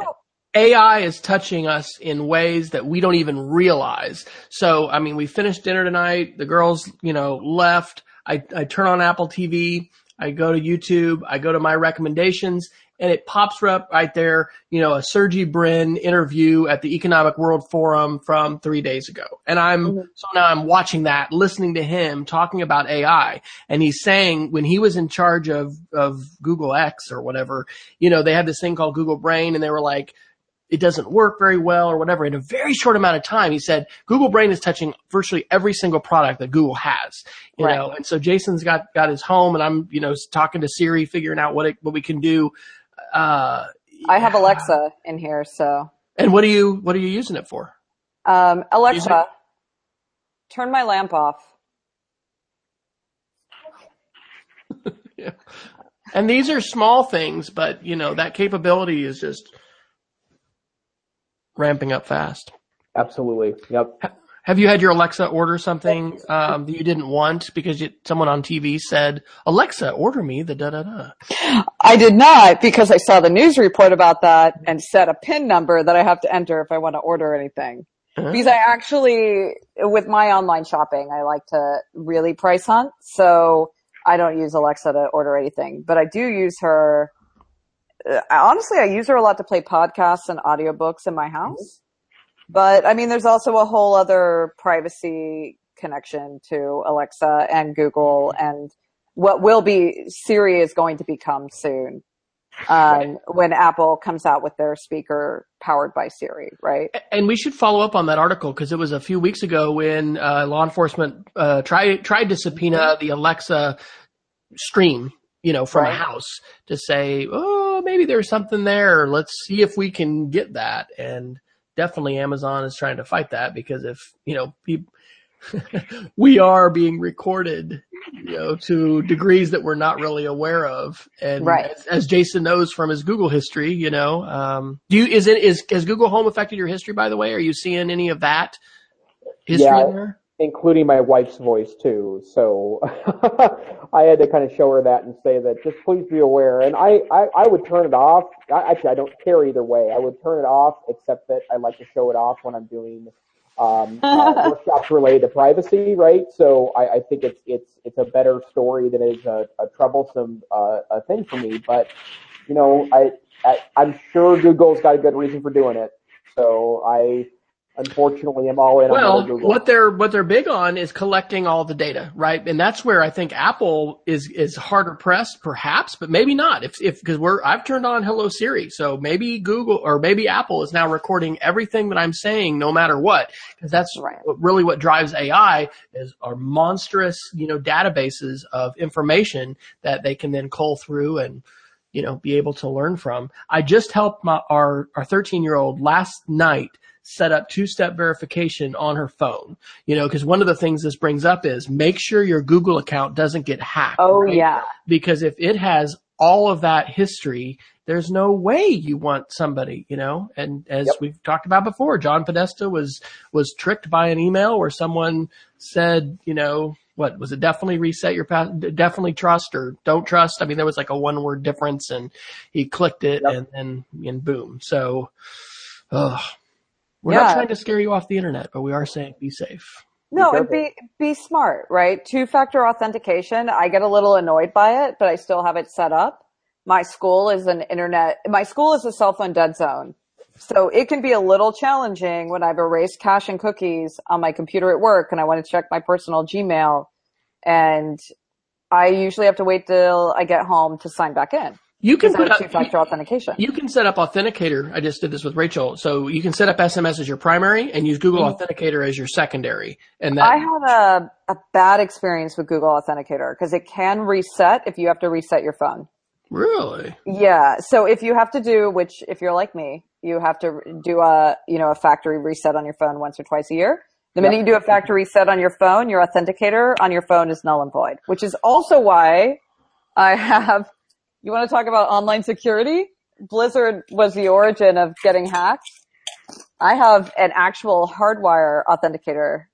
AI is touching us in ways that we don't even realize. So, I mean, we finished dinner tonight. The girls, you know, left. I, I turn on Apple TV. I go to YouTube. I go to my recommendations and it pops up right there, you know, a Sergey Brin interview at the Economic World Forum from three days ago. And I'm, mm-hmm. so now I'm watching that, listening to him talking about AI. And he's saying when he was in charge of, of Google X or whatever, you know, they had this thing called Google Brain and they were like, it doesn't work very well or whatever. In a very short amount of time, he said Google Brain is touching virtually every single product that Google has. You right. know, and so Jason's got got his home, and I'm you know talking to Siri, figuring out what it what we can do. Uh, I have Alexa in here, so. And what are you what are you using it for? Um, Alexa, turn my lamp off. yeah. And these are small things, but you know that capability is just ramping up fast. Absolutely. Yep. Have you had your Alexa order something um, that you didn't want because you, someone on TV said, "Alexa, order me the da da da"? I did not because I saw the news report about that and set a PIN number that I have to enter if I want to order anything. Uh-huh. Because I actually, with my online shopping, I like to really price hunt, so I don't use Alexa to order anything, but I do use her honestly, I use her a lot to play podcasts and audiobooks in my house. But I mean, there's also a whole other privacy connection to Alexa and Google and what will be Siri is going to become soon. Um, when Apple comes out with their speaker powered by Siri, right? And we should follow up on that article because it was a few weeks ago when uh, law enforcement uh, tried tried to subpoena the Alexa stream you know, from right. a house to say, oh, maybe there's something there. Let's see if we can get that. And definitely Amazon is trying to fight that because if, you know, people, we are being recorded, you know, to degrees that we're not really aware of. And right. as, as, Jason knows from his Google history, you know, um, do you, is it, is, has Google Home affected your history, by the way? Are you seeing any of that history yeah. there? Including my wife's voice too. So I had to kind of show her that and say that just please be aware. And I, I, I would turn it off. I, actually, I don't care either way. I would turn it off, except that I like to show it off when I'm doing um, uh, workshops related to privacy, right? So I, I think it's it's it's a better story than it is a, a troublesome uh, a thing for me. But you know, I, I I'm sure Google's got a good reason for doing it. So I unfortunately am all in well, on Google. what they're what they're big on is collecting all the data, right? And that's where I think Apple is is harder pressed, perhaps, but maybe not. If if because we're I've turned on Hello Siri, so maybe Google or maybe Apple is now recording everything that I'm saying, no matter what, because that's right. really what drives AI is our monstrous you know databases of information that they can then cull through and you know be able to learn from. I just helped my our our 13 year old last night set up two-step verification on her phone. You know, because one of the things this brings up is make sure your Google account doesn't get hacked. Oh right? yeah. Because if it has all of that history, there's no way you want somebody, you know, and as yep. we've talked about before, John Podesta was, was tricked by an email where someone said, you know, what was it? Definitely reset your pass, definitely trust or don't trust. I mean, there was like a one word difference and he clicked it yep. and then, and boom. So, ugh, we're yeah. not trying to scare you off the internet, but we are saying be safe. No, and be be smart, right? Two factor authentication. I get a little annoyed by it, but I still have it set up. My school is an internet. My school is a cell phone dead zone, so it can be a little challenging when I've erased cache and cookies on my computer at work, and I want to check my personal Gmail, and I usually have to wait till I get home to sign back in. You can put up two-factor authentication. You can set up Authenticator. I just did this with Rachel. So you can set up SMS as your primary and use Google mm-hmm. Authenticator as your secondary. And that, I had a, a bad experience with Google Authenticator because it can reset if you have to reset your phone. Really? Yeah. So if you have to do, which if you're like me, you have to do a, you know, a factory reset on your phone once or twice a year. The minute you do a factory reset on your phone, your authenticator on your phone is null and void, which is also why I have you want to talk about online security? Blizzard was the origin of getting hacked. I have an actual hardwire authenticator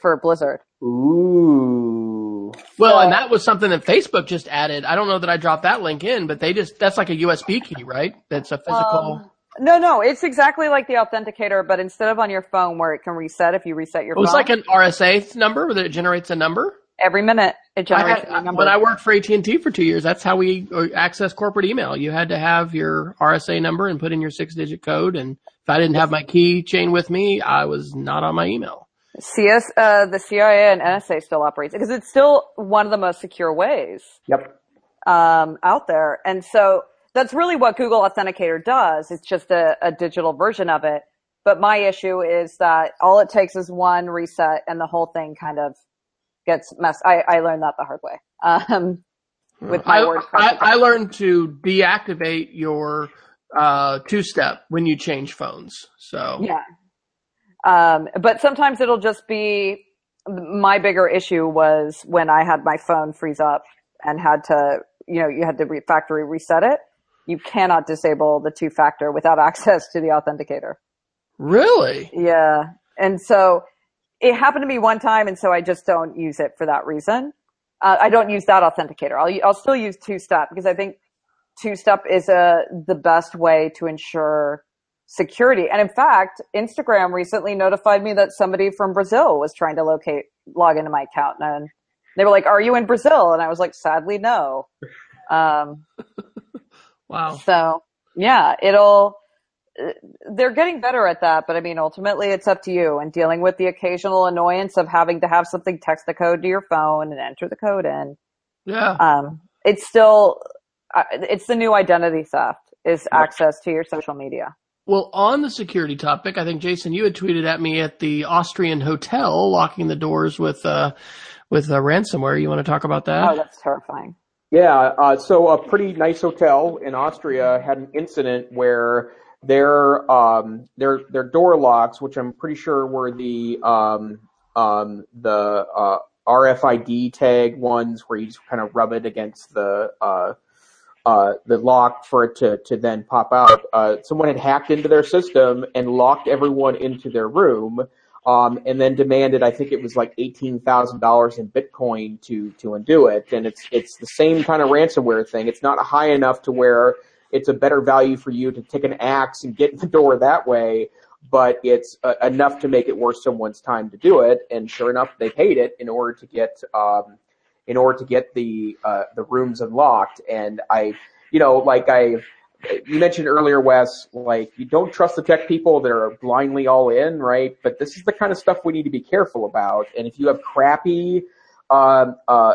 for Blizzard. Ooh. Well, and that was something that Facebook just added. I don't know that I dropped that link in, but they just, that's like a USB key, right? That's a physical. Um, No, no, it's exactly like the authenticator, but instead of on your phone where it can reset if you reset your It was phone, like an RSA number that it generates a number. Every minute it I generates had, a number. when I worked for AT and T for two years, that's how we uh, access corporate email. You had to have your RSA number and put in your six-digit code. And if I didn't have my keychain with me, I was not on my email. CS, uh, the CIA and NSA still operates because it's still one of the most secure ways Yep. um, out there. And so that's really what Google Authenticator does. It's just a, a digital version of it. But my issue is that all it takes is one reset and the whole thing kind of gets messed. I, I learned that the hard way. Um, with my I, WordPress. I. I learned to deactivate your uh, two-step when you change phones. So Yeah. Um, but sometimes it'll just be my bigger issue was when I had my phone freeze up and had to, you know, you had to re- factory reset it. You cannot disable the two factor without access to the authenticator. really, Yeah. And so it happened to me one time. And so I just don't use it for that reason. Uh, I don't use that authenticator. I'll, I'll still use two step because I think two step is a, the best way to ensure security. And in fact, Instagram recently notified me that somebody from Brazil was trying to locate, log into my account and they were like, are you in Brazil? And I was like, sadly, no. Um, wow. so yeah, it'll, uh, they're getting better at that, but I mean, ultimately it's up to you and dealing with the occasional annoyance of having to have something text the code to your phone and enter the code in. Yeah. Um, it's still, uh, it's the new identity theft is access to your social media. Well, on the security topic, I think Jason, you had tweeted at me at the Austrian hotel locking the doors with uh, with uh, ransomware. You want to talk about that? Oh, that's terrifying. Yeah, uh, so a pretty nice hotel in Austria had an incident where their um, their their door locks, which I'm pretty sure were the um, um, the uh, RFID tag ones, where you just kind of rub it against the uh, uh, the lock for it to to then pop out. Uh, someone had hacked into their system and locked everyone into their room. Um, and then demanded, I think it was like eighteen thousand dollars in Bitcoin to to undo it. And it's it's the same kind of ransomware thing. It's not high enough to where it's a better value for you to take an axe and get in the door that way, but it's uh, enough to make it worth someone's time to do it. And sure enough, they paid it in order to get um, in order to get the uh, the rooms unlocked. And I, you know, like I you mentioned earlier, Wes, like you don't trust the tech people that are blindly all in, right? But this is the kind of stuff we need to be careful about. And if you have crappy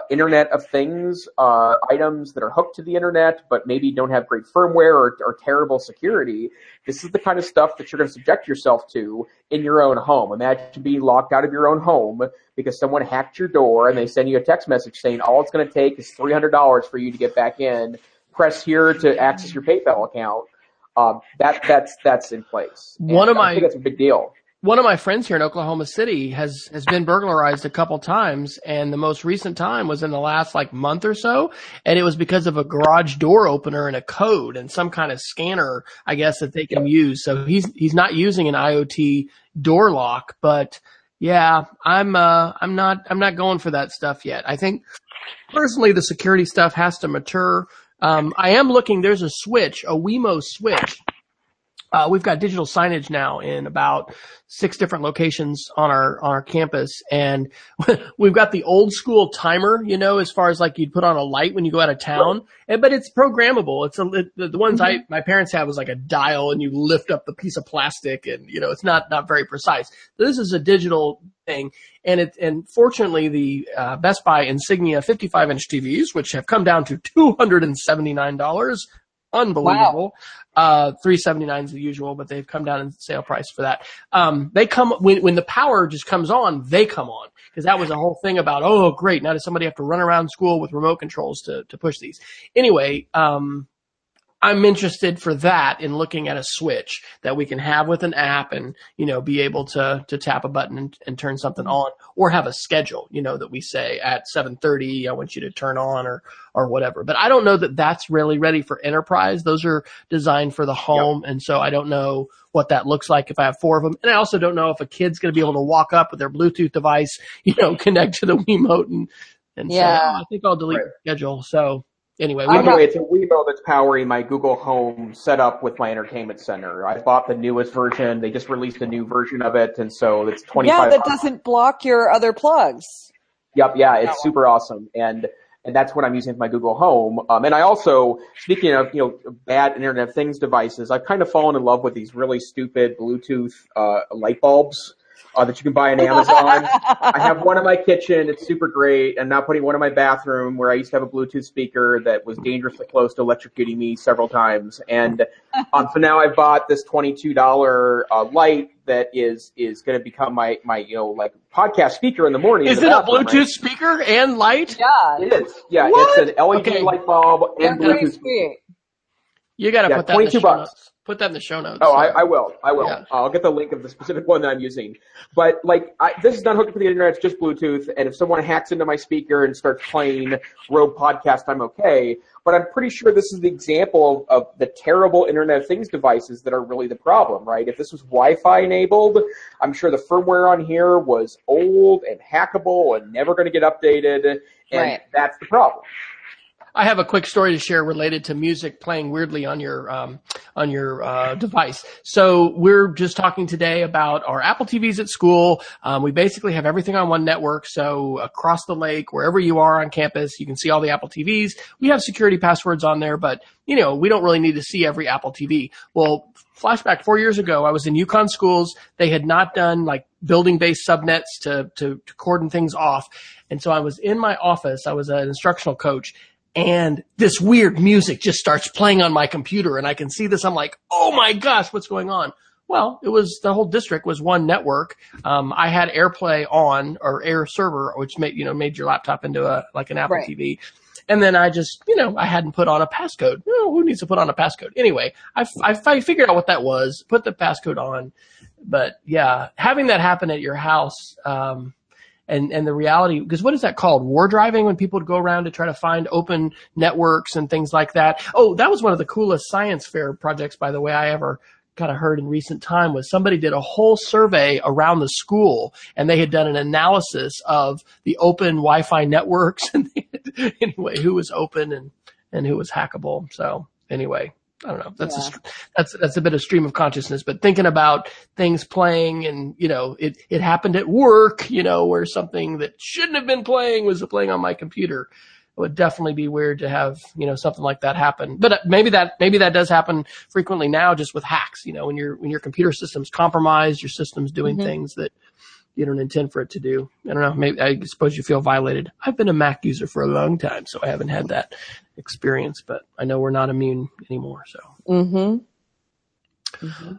Internet of Things uh, items that are hooked to the internet, but maybe don't have great firmware or, or terrible security, this is the kind of stuff that you're going to subject yourself to in your own home. Imagine being locked out of your own home because someone hacked your door and they send you a text message saying all it's going to take is $300 for you to get back in press here to access your PayPal account. Um, that that's that's in place. And One of my I my- think that's a big deal. One of my friends here in Oklahoma City has has been burglarized a couple times, and the most recent time was in the last like month or so, and it was because of a garage door opener and a code and some kind of scanner, I guess that they can use. So he's he's not using an IoT door lock, but yeah, I'm uh I'm not I'm not going for that stuff yet. I think personally the security stuff has to mature. Um, I am looking. There's a switch, a Wemo switch. Uh, we've got digital signage now in about six different locations on our on our campus, and we've got the old school timer. You know, as far as like you'd put on a light when you go out of town, and, but it's programmable. It's a it, the, the ones I my parents have was like a dial, and you lift up the piece of plastic, and you know, it's not not very precise. This is a digital thing, and it and fortunately the uh, Best Buy Insignia 55 inch TVs, which have come down to two hundred and seventy nine dollars, unbelievable. Uh, three seventy nine is the usual, but they've come down in sale price for that. Um, they come when when the power just comes on, they come on because that was a whole thing about oh great now does somebody have to run around school with remote controls to to push these anyway. Um, I'm interested for that in looking at a switch that we can have with an app and, you know, be able to, to tap a button and, and turn something mm-hmm. on or have a schedule, you know, that we say at 730, I want you to turn on or, or whatever. But I don't know that that's really ready for enterprise. Those are designed for the home. And so I don't know what that looks like if I have four of them. And I also don't know if a kid's going to be able to walk up with their Bluetooth device, you know, connect to the Wemo and, and say, Yeah. oh, I think I'll delete Right. the schedule. So anyway, we, the way, it's a Wemo that's powering my Google Home setup with my entertainment center. I bought the newest version. They just released a new version of it, and so it's twenty Yeah, that doesn't block your other plugs. Yep, yeah, it's super awesome, and and that's what I'm using with my Google Home. Um, and I also, speaking of you know bad Internet of Things devices, I've kind of fallen in love with these really stupid Bluetooth uh, light bulbs uh, that you can buy on Amazon. I have one in my kitchen. It's super great. I'm now putting one in my bathroom where I used to have a Bluetooth speaker that was dangerously close to electrocuting me several times. And um, so now I bought this $22 uh, light that is is going to become my my you know like podcast speaker in the morning. is the it a Bluetooth right? speaker and light? Yeah. It is. Yeah, What? it's an LED Okay. light bulb and pretty Bluetooth. sweet. You got to Yeah, put that in the 22 show bucks. notes. Put that in the show notes. Oh, I, I will. I will. Yeah. I'll get the link of the specific one that I'm using. But like, I, this is not hooked up to the internet. It's just Bluetooth. And if someone hacks into my speaker and starts playing Rogue Podcast, I'm okay. But I'm pretty sure this is the example of, of the terrible Internet of Things devices that are really the problem, right? If this was Wi-Fi enabled, I'm sure the firmware on here was old and hackable and never going to get updated. And Right. that's the problem. I have a quick story to share related to music playing weirdly on your um, on your uh, device. So we're just talking today about our Apple TVs at school. Um, we basically have everything on one network. So across the lake, wherever you are on campus, you can see all the Apple TVs. We have security passwords on there, but you know we don't really need to see every Apple TV. Well, flashback four years ago, I was in Yukon schools. They had not done like building based subnets to, to to cordon things off, and so I was in my office. I was an instructional coach and this weird music just starts playing on my computer and I can see this. I'm like, oh my gosh, what's going on? Well, it was the whole district was one network. Um, I had AirPlay on or Air Server, which made you know made your laptop into a like an Apple Right. TV. And then I just, you know, I hadn't put on a passcode. Oh, who needs to put on a passcode? Anyway, I, I, I figured out what that was, put the passcode on. But yeah, having that happen at your house, um, and and the reality because what is that called? War driving? When people would go around to try to find open networks and things like that? Oh that was one of the coolest science fair projects by the way i ever kind of heard in recent time was somebody did a whole survey around the school and they had done an analysis of the open wi-fi networks and anyway who was open and and who was hackable. So anyway I don't know. That's a Yeah. str- that's that's a bit of stream of consciousness, but thinking about things playing and you know it it happened at work, you know, where something that shouldn't have been playing was playing on my computer. It would definitely be weird to have you know something like that happen. But uh, maybe that maybe that does happen frequently now, just with hacks. You know, when your when your computer system's compromised, your system's doing Mhm. things that you don't intend for it to do. I don't know. Maybe I suppose you feel violated. I've been a Mac user for a long time, so I haven't had that experience, but I know we're not immune anymore. So Mm-hmm.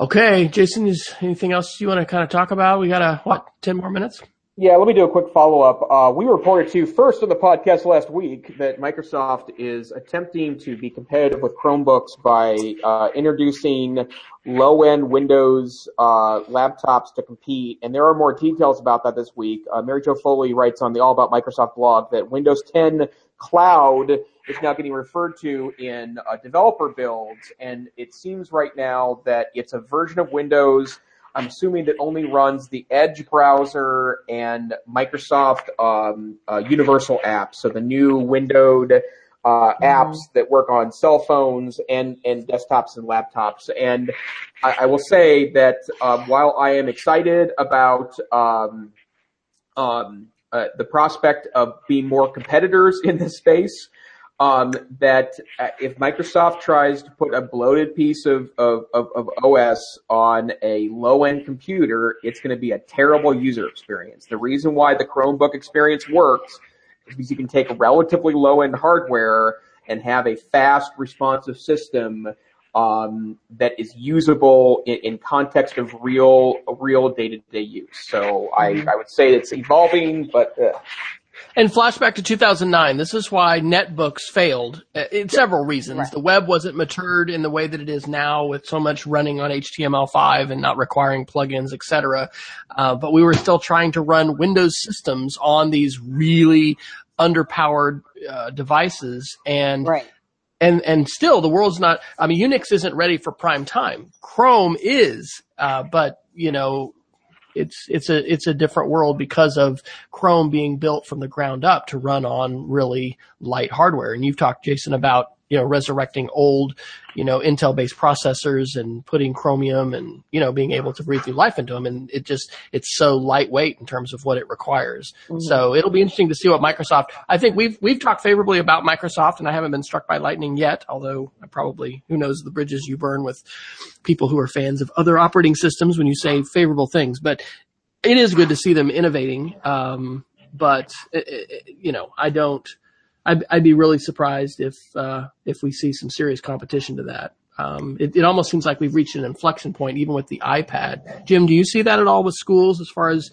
okay, Jason, is anything else you want to kind of talk about? We got a what ten more minutes? Yeah, let me do a quick follow up. Uh, we reported to you first on the podcast last week that Microsoft is attempting to be competitive with Chromebooks by uh, introducing low end Windows uh, laptops to compete. And there are more details about that this week. Uh, Mary Jo Foley writes on the All About Microsoft blog that Windows 10 Cloud is now getting referred to in developer builds. And it seems right now that it's a version of Windows I'm assuming that only runs the Edge browser and Microsoft um, uh, Universal apps, so the new windowed uh, apps that work on cell phones and, and desktops and laptops. And I, I will say that um, while I am excited about um, um, uh, the prospect of being more competitors in this space, um, that uh, if Microsoft tries to put a bloated piece of, of, of, of OS on a low end computer, it's going to be a terrible user experience. The reason why the Chromebook experience works is because you can take relatively low end hardware and have a fast, responsive system um, that is usable in, in context of real, real day to day use. So I, I would say it's evolving, but uh, And flashback to 2009. This is why netbooks failed. uh, In several reasons. Right. The web wasn't matured in the way that it is now with so much running on HTML5 and not requiring plugins, etc. Uh, but we were still trying to run Windows systems on these really underpowered uh, devices and Right. and and still the world's not i mean unix isn't ready for prime time chrome is uh, but you know it's it's a it's a different world because of Chrome being built from the ground up to run on really light hardware. And you've talked, Jason, about you know, resurrecting old, you know, Intel based processors and putting Chromium and, you know, being able to breathe new life into them. And it just, it's so lightweight in terms of what it requires. Mm-hmm. So it'll be interesting to see what Microsoft, I think we've, we've talked favorably about Microsoft and I haven't been struck by lightning yet, although I probably, who knows the bridges you burn with people who are fans of other operating systems when you say favorable things, but it is good to see them innovating. Um, but, it, it, you know, I don't, I'd, I'd be really surprised if uh, if we see some serious competition to that. Um, it, it, almost seems like we've reached an inflection point, even with the iPad. Jim, do you see that at all with schools, as far as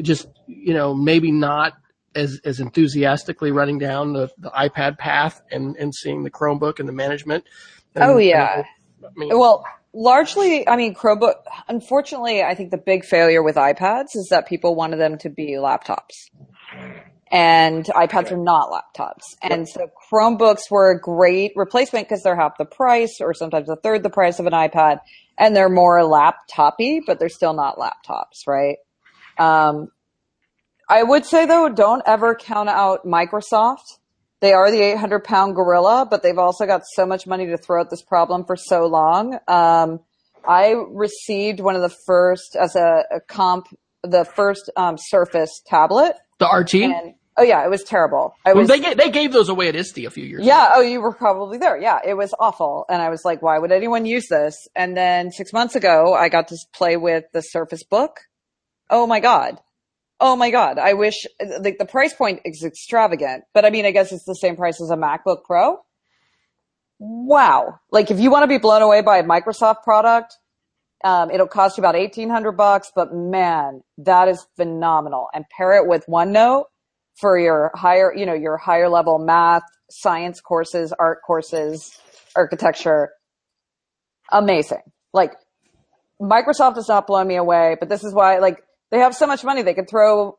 just you know maybe not as as enthusiastically running down the, the iPad path and and seeing the Chromebook and the management? And, oh yeah. I mean, well, largely, I mean, Chromebook. Unfortunately, I think the big failure with iPads is that people wanted them to be laptops and iPads are not laptops. And so Chromebooks were a great replacement because they're half the price or sometimes a third the price of an iPad and they're more laptopy, but they're still not laptops, right? Um, I would say though, don't ever count out Microsoft. They are the 800 pound gorilla, but they've also got so much money to throw at this problem for so long. Um, I received one of the first as a, a comp, the first um, Surface tablet. The RT? And Oh yeah, it was terrible. I was, they gave, they gave those away at ISTE a few years. Ago. Yeah. Ago. Oh, you were probably there. Yeah, it was awful, and I was like, why would anyone use this? And then six months ago, I got to play with the Surface Book. Oh my god. Oh my god. I wish like the price point is extravagant, but I mean, I guess it's the same price as a MacBook Pro. Wow. Like if you want to be blown away by a Microsoft product, um, it'll cost you about 1800 bucks, but man, that is phenomenal. And pair it with OneNote for your higher, you know, your higher level math, science courses, art courses, architecture. Amazing. Like Microsoft has not blown me away, but this is why, like, they have so much money they could throw.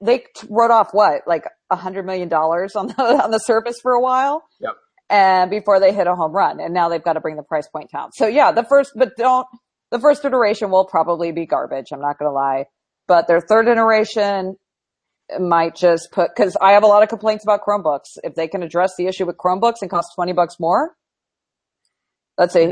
They wrote off what, like a hundred million dollars on the on the Surface for a while. Yep. And before they hit a home run, and now they've got to bring the price point down. So yeah, the first, but don't. The first iteration will probably be garbage. I'm not going to lie, but their third iteration might just put because I have a lot of complaints about Chromebooks. If they can address the issue with Chromebooks and cost twenty bucks more, that's a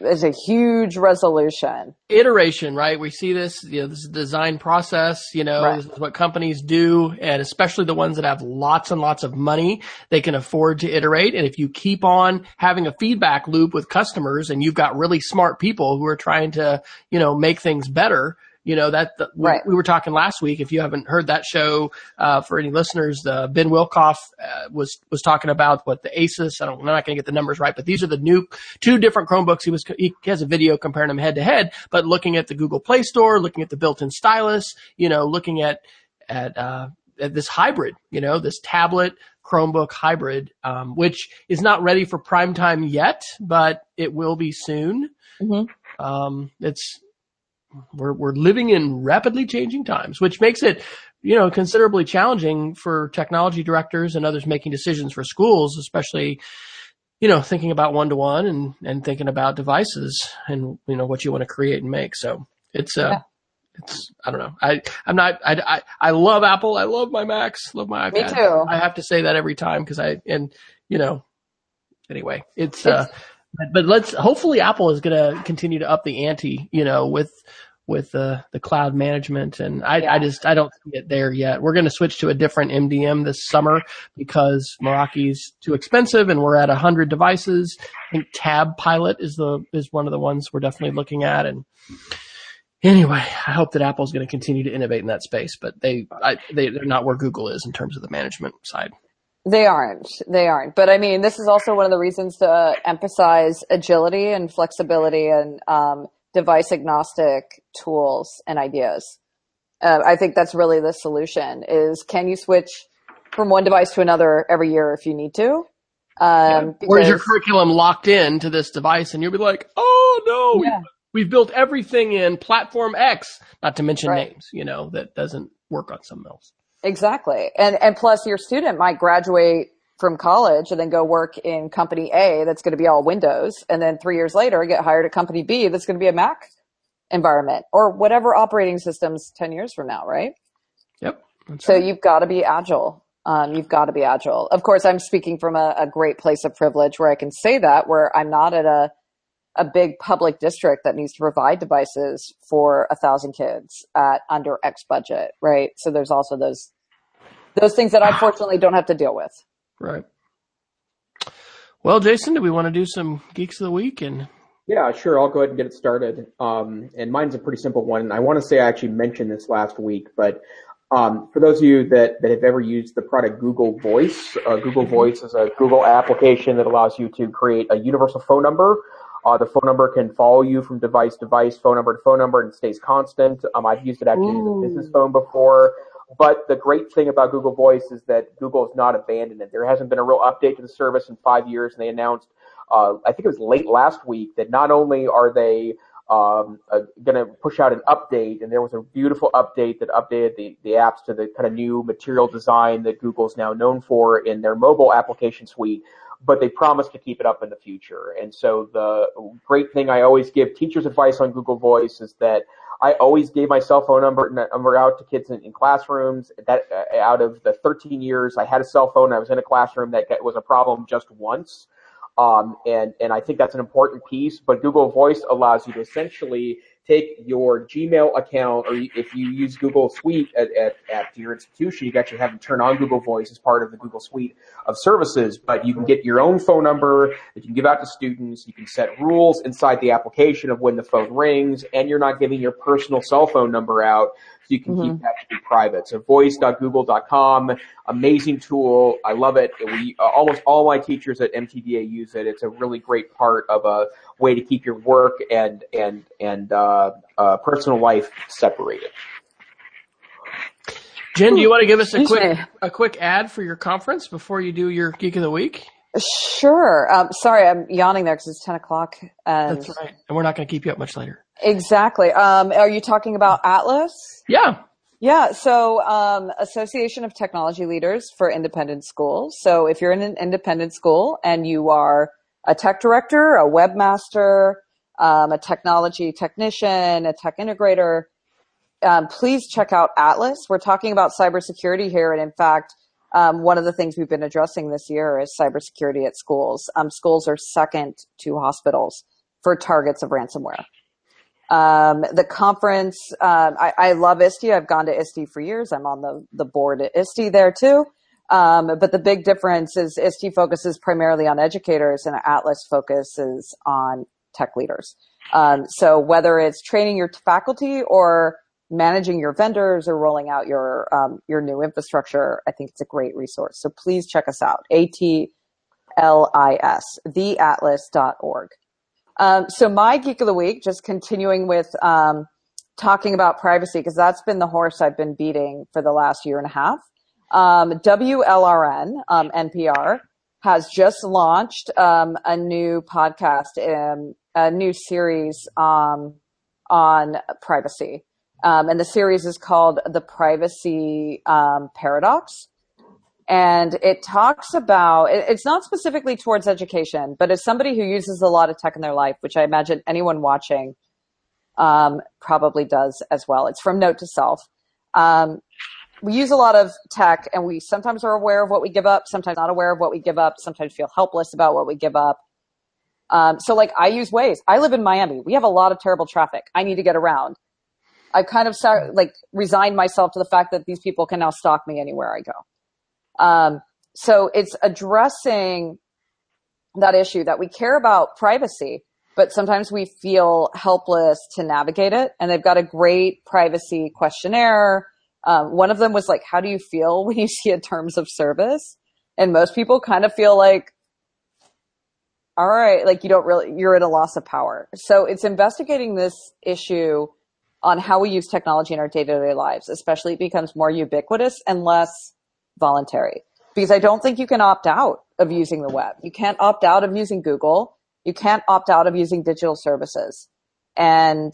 yeah. is a huge resolution. Iteration, right? We see this, you know, this is design process. You know, right. this is what companies do, and especially the ones that have lots and lots of money, they can afford to iterate. And if you keep on having a feedback loop with customers, and you've got really smart people who are trying to, you know, make things better you know, that, the, right. we, we, were talking last week. If you haven't heard that show, uh, for any listeners, uh, Ben Wilkoff, uh, was, was talking about what the Asus, I don't, I'm not going to get the numbers right, but these are the new, two different Chromebooks. He was, he has a video comparing them head to head, but looking at the Google Play Store, looking at the built-in stylus, you know, looking at, at, uh, at this hybrid, you know, this tablet Chromebook hybrid, um, which is not ready for prime time yet, but it will be soon. Mm-hmm. Um, it's we're, we're living in rapidly changing times, which makes it, you know, considerably challenging for technology directors and others making decisions for schools, especially, you know, thinking about one to one and, and thinking about devices and, you know, what you want to create and make. So it's, uh, yeah. it's, I don't know. I, I'm not, I, I, I love Apple. I love my Macs, love my iPad. Me too. I have to say that every time because I, and, you know, anyway, it's, uh, but, but let's hopefully Apple is going to continue to up the ante, you know, with with the the cloud management, and I, yeah. I just I don't see it there yet. We're going to switch to a different MDM this summer because Meraki's too expensive, and we're at hundred devices. I think Tab Pilot is the is one of the ones we're definitely looking at, and anyway, I hope that Apple's going to continue to innovate in that space, but they, I, they they're not where Google is in terms of the management side. They aren't. They aren't. But I mean, this is also one of the reasons to emphasize agility and flexibility and um, device agnostic tools and ideas. Uh, I think that's really the solution is can you switch from one device to another every year if you need to? Um, yeah. Or is your curriculum locked in to this device and you'll be like, oh no, yeah. we've built everything in platform X, not to mention right. names, you know, that doesn't work on something else. Exactly. And, and plus your student might graduate from college and then go work in company A that's going to be all Windows. And then three years later, get hired at company B that's going to be a Mac. environment or whatever operating systems 10 years from now, right? Yep. So right. you've got to be agile. Um, you've got to be agile. Of course, I'm speaking from a, a great place of privilege where I can say that, where I'm not at a a big public district that needs to provide devices for a thousand kids at under X budget, right? So there's also those those things that I fortunately don't have to deal with. Right. Well, Jason, do we want to do some geeks of the week and? Yeah, sure. I'll go ahead and get it started. Um, and mine's a pretty simple one. I want to say I actually mentioned this last week, but um, for those of you that, that have ever used the product Google Voice, uh, Google Voice is a Google application that allows you to create a universal phone number uh, the phone number can follow you from device to device, phone number to phone number, and it stays constant. Um, I've used it actually Ooh. as a business phone before. But the great thing about Google Voice is that Google has not abandoned it. There hasn't been a real update to the service in five years, and they announced, uh, I think it was late last week, that not only are they um, uh, going to push out an update, and there was a beautiful update that updated the, the apps to the kind of new material design that Google's now known for in their mobile application suite but they promise to keep it up in the future. And so the great thing I always give teachers advice on Google Voice is that I always gave my cell phone number, number out to kids in, in classrooms. That uh, out of the 13 years I had a cell phone, I was in a classroom that was a problem just once. Um, and, and I think that's an important piece, but Google Voice allows you to essentially take your Gmail account, or if you use Google Suite at, at, at your institution, you can actually have them turn on Google Voice as part of the Google Suite of services. But you can get your own phone number that you can give out to students. You can set rules inside the application of when the phone rings, and you're not giving your personal cell phone number out you can mm-hmm. keep that to be private. So voice.google.com, amazing tool. I love it. We uh, almost all my teachers at MTDA use it. It's a really great part of a way to keep your work and and and uh, uh, personal life separated. Jen, do you want to give us a quick a quick ad for your conference before you do your Geek of the Week? Sure. Um, sorry, I'm yawning there because it's ten o'clock. And That's right, and we're not going to keep you up much later. Exactly. Um, are you talking about ATLIS? Yeah. Yeah. So, um, Association of Technology Leaders for Independent Schools. So, if you're in an independent school and you are a tech director, a webmaster, um, a technology technician, a tech integrator, um, please check out ATLIS. We're talking about cybersecurity here, and in fact, um, one of the things we've been addressing this year is cybersecurity at schools. Um, schools are second to hospitals for targets of ransomware. Um, the conference, um, I, I, love ISTE. I've gone to ISTE for years. I'm on the, the board at ISTE there too. Um, but the big difference is ISTE focuses primarily on educators and ATLIS focuses on tech leaders. Um, so whether it's training your faculty or managing your vendors or rolling out your um, your new infrastructure, I think it's a great resource. So please check us out. A T L I S, theatlis.org. Um, so my geek of the week, just continuing with um, talking about privacy, because that's been the horse I've been beating for the last year and a half. Um, WLRN, um, NPR, has just launched um, a new podcast, um, a new series on privacy. and the series is called The Privacy Paradox and it talks about it's not specifically towards education but as somebody who uses a lot of tech in their life which i imagine anyone watching um, probably does as well. It's from note to self. Um, we use a lot of tech and we sometimes are aware of what we give up sometimes not aware of what we give up sometimes feel helpless about what we give up. Um, so like i use Waze i live in miami. We have a lot of terrible traffic. I need to get around. I kind of like resigned myself to the fact that these people can now stalk me anywhere i go um, so it's addressing that issue that we care about privacy, but sometimes we feel helpless to navigate it. And they've got a great privacy questionnaire. Um, one of them was like, how do you feel when you see a terms of service? And most people kind of feel like, all right, like you don't really, you're at a loss of power. So it's investigating this issue on how we use technology in our day to day lives, especially it becomes more ubiquitous and less voluntary because I don't think you can opt out of using the web. You can't opt out of using Google. You can't opt out of using digital services. And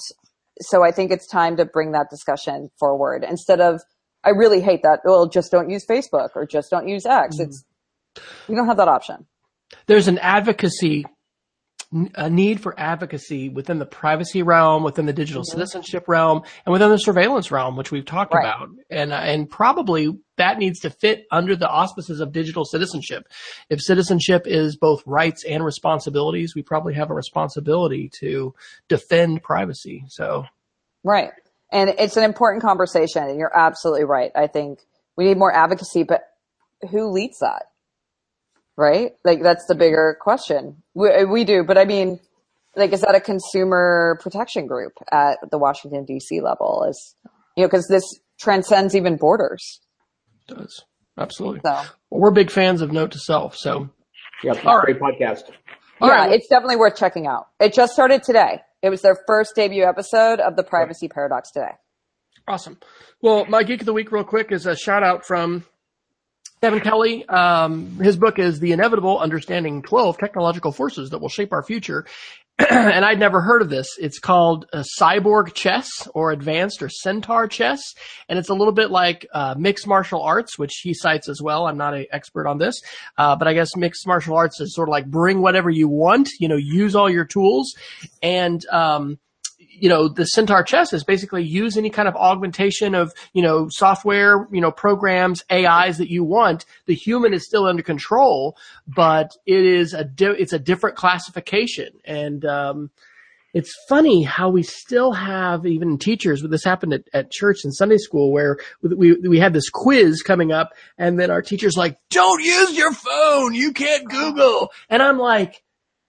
so I think it's time to bring that discussion forward instead of, I really hate that. Well, just don't use Facebook or just don't use X. Mm. It's, you don't have that option. There's an advocacy a need for advocacy within the privacy realm, within the digital mm-hmm. citizenship realm, and within the surveillance realm, which we've talked right. about. And, uh, and probably that needs to fit under the auspices of digital citizenship. If citizenship is both rights and responsibilities, we probably have a responsibility to defend privacy. So. Right. And it's an important conversation and you're absolutely right. I think we need more advocacy, but who leads that? Right? Like that's the bigger question. We, we do, but I mean, like, is that a consumer protection group at the Washington D.C. level? Is you know because this transcends even borders. It does absolutely. So. Well, we're big fans of Note to Self, so yeah, all great right. podcast. All yeah, right. it's definitely worth checking out. It just started today. It was their first debut episode of the Privacy Paradox today. Awesome. Well, my geek of the week, real quick, is a shout out from Kevin Kelly, um, his book is The Inevitable Understanding 12 Technological Forces That Will Shape Our Future. and I'd never heard of this. It's called uh, Cyborg Chess or Advanced or Centaur Chess. And it's a little bit like uh, mixed martial arts, which he cites as well. I'm not an expert on this. Uh, but I guess mixed martial arts is sort of like bring whatever you want, you know, use all your tools. And, um, you know, the Centaur chess is basically use any kind of augmentation of, you know, software, you know, programs, AIs that you want. The human is still under control, but it is a, di- it's a different classification. And, um, it's funny how we still have even teachers, this happened at, at church and Sunday school where we, we had this quiz coming up and then our teacher's like, don't use your phone. You can't Google. And I'm like,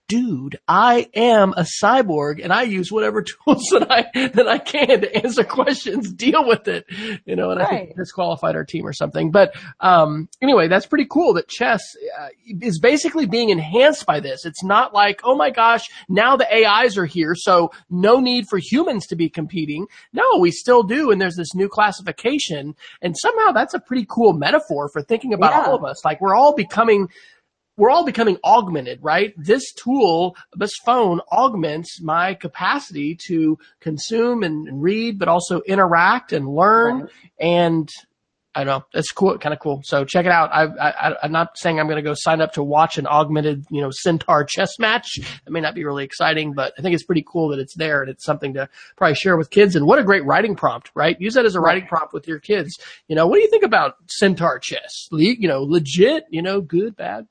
dude, I am a cyborg and I use whatever tools that I, that I can to answer questions, deal with it, you know, and right. I think disqualified our team or something. But, um, anyway, that's pretty cool that chess uh, is basically being enhanced by this. It's not like, oh my gosh, now the AIs are here. So no need for humans to be competing. No, we still do. And there's this new classification. And somehow that's a pretty cool metaphor for thinking about yeah. all of us. Like we're all becoming we're all becoming augmented, right? This tool, this phone augments my capacity to consume and read, but also interact and learn. Right. And I don't know. It's cool, kind of cool. So check it out. I, I, I'm not saying I'm going to go sign up to watch an augmented, you know, Centaur chess match. It may not be really exciting, but I think it's pretty cool that it's there and it's something to probably share with kids. And what a great writing prompt, right? Use that as a writing prompt with your kids. You know, what do you think about Centaur chess? You know, legit, you know, good, bad?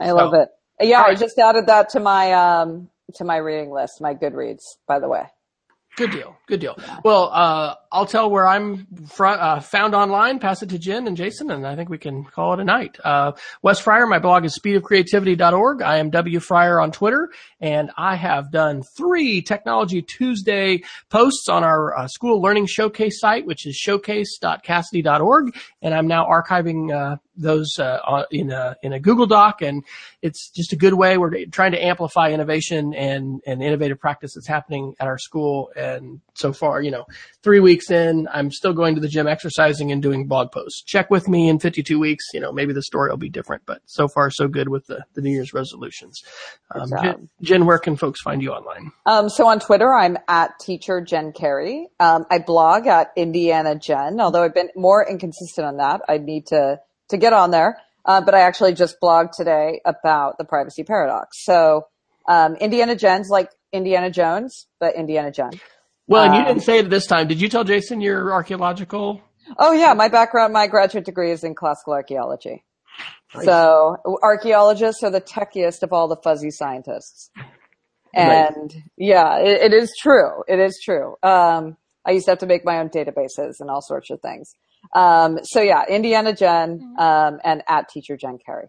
I love so, it. Yeah, right. I just added that to my um to my reading list, my Goodreads, by the way. Good deal. Good deal. Yeah. Well, uh, I'll tell where I'm fr- uh, found online, pass it to Jen and Jason, and I think we can call it a night. Uh, Wes Fryer, my blog is speedofcreativity.org. I am W Fryer on Twitter, and I have done three Technology Tuesday posts on our uh, school learning showcase site, which is showcase.casady.org, and I'm now archiving uh, those uh, in a in a Google Doc, and it's just a good way. We're trying to amplify innovation and and innovative practice that's happening at our school. And so far, you know, three weeks in, I'm still going to the gym, exercising, and doing blog posts. Check with me in 52 weeks. You know, maybe the story will be different, but so far so good with the the New Year's resolutions. Um, Jen, Jen, where can folks find you online? Um, so on Twitter, I'm at teacher Jen Carey. Um, I blog at Indiana Jen, although I've been more inconsistent on that. I need to to get on there. Uh, but I actually just blogged today about the privacy paradox. So, um, Indiana Jen's like Indiana Jones, but Indiana Jen. Well, and you um, didn't say it this time. Did you tell Jason your archaeological? Oh yeah, my background, my graduate degree is in classical archaeology. Nice. So archaeologists are the techiest of all the fuzzy scientists. And nice. yeah, it, it is true. It is true. Um, I used to have to make my own databases and all sorts of things. Um, so yeah, Indiana Jen, mm-hmm. um, and at teacher Jen Carey.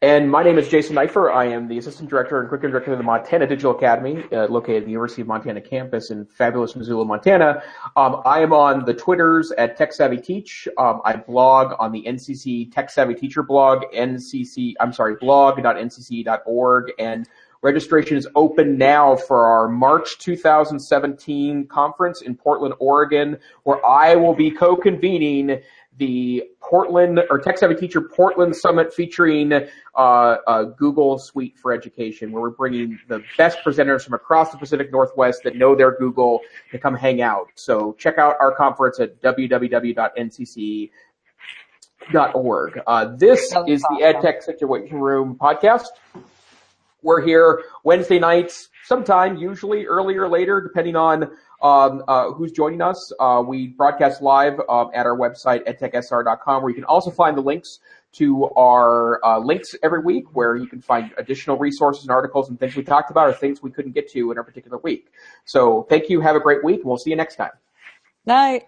And my name is Jason Neiffer. I am the Assistant Director and Curriculum Director of the Montana Digital Academy, uh, located at the University of Montana campus in fabulous Missoula, Montana. Um, I am on the Twitters at Tech Savvy Teach. Um, I blog on the NCCE Tech Savvy Teacher blog, NCCE, I'm sorry, blog.ncce.org, and Registration is open now for our March 2017 conference in Portland, Oregon, where I will be co-convening the Portland or Tech Savvy Teacher Portland Summit featuring uh, uh, Google Suite for Education, where we're bringing the best presenters from across the Pacific Northwest that know their Google to come hang out. So check out our conference at www.ncc edtech.org. Uh, this is the. EdTech Situation Room podcast. We're here Wednesday nights, sometime, usually earlier or later, depending on um, uh, who's joining us. Uh, we broadcast live um, at our website, at edtechsr.com, where you can also find the links to our uh, links every week, where you can find additional resources and articles and things we talked about or things we couldn't get to in a particular week. So thank you. Have a great week, we'll see you next time. Night.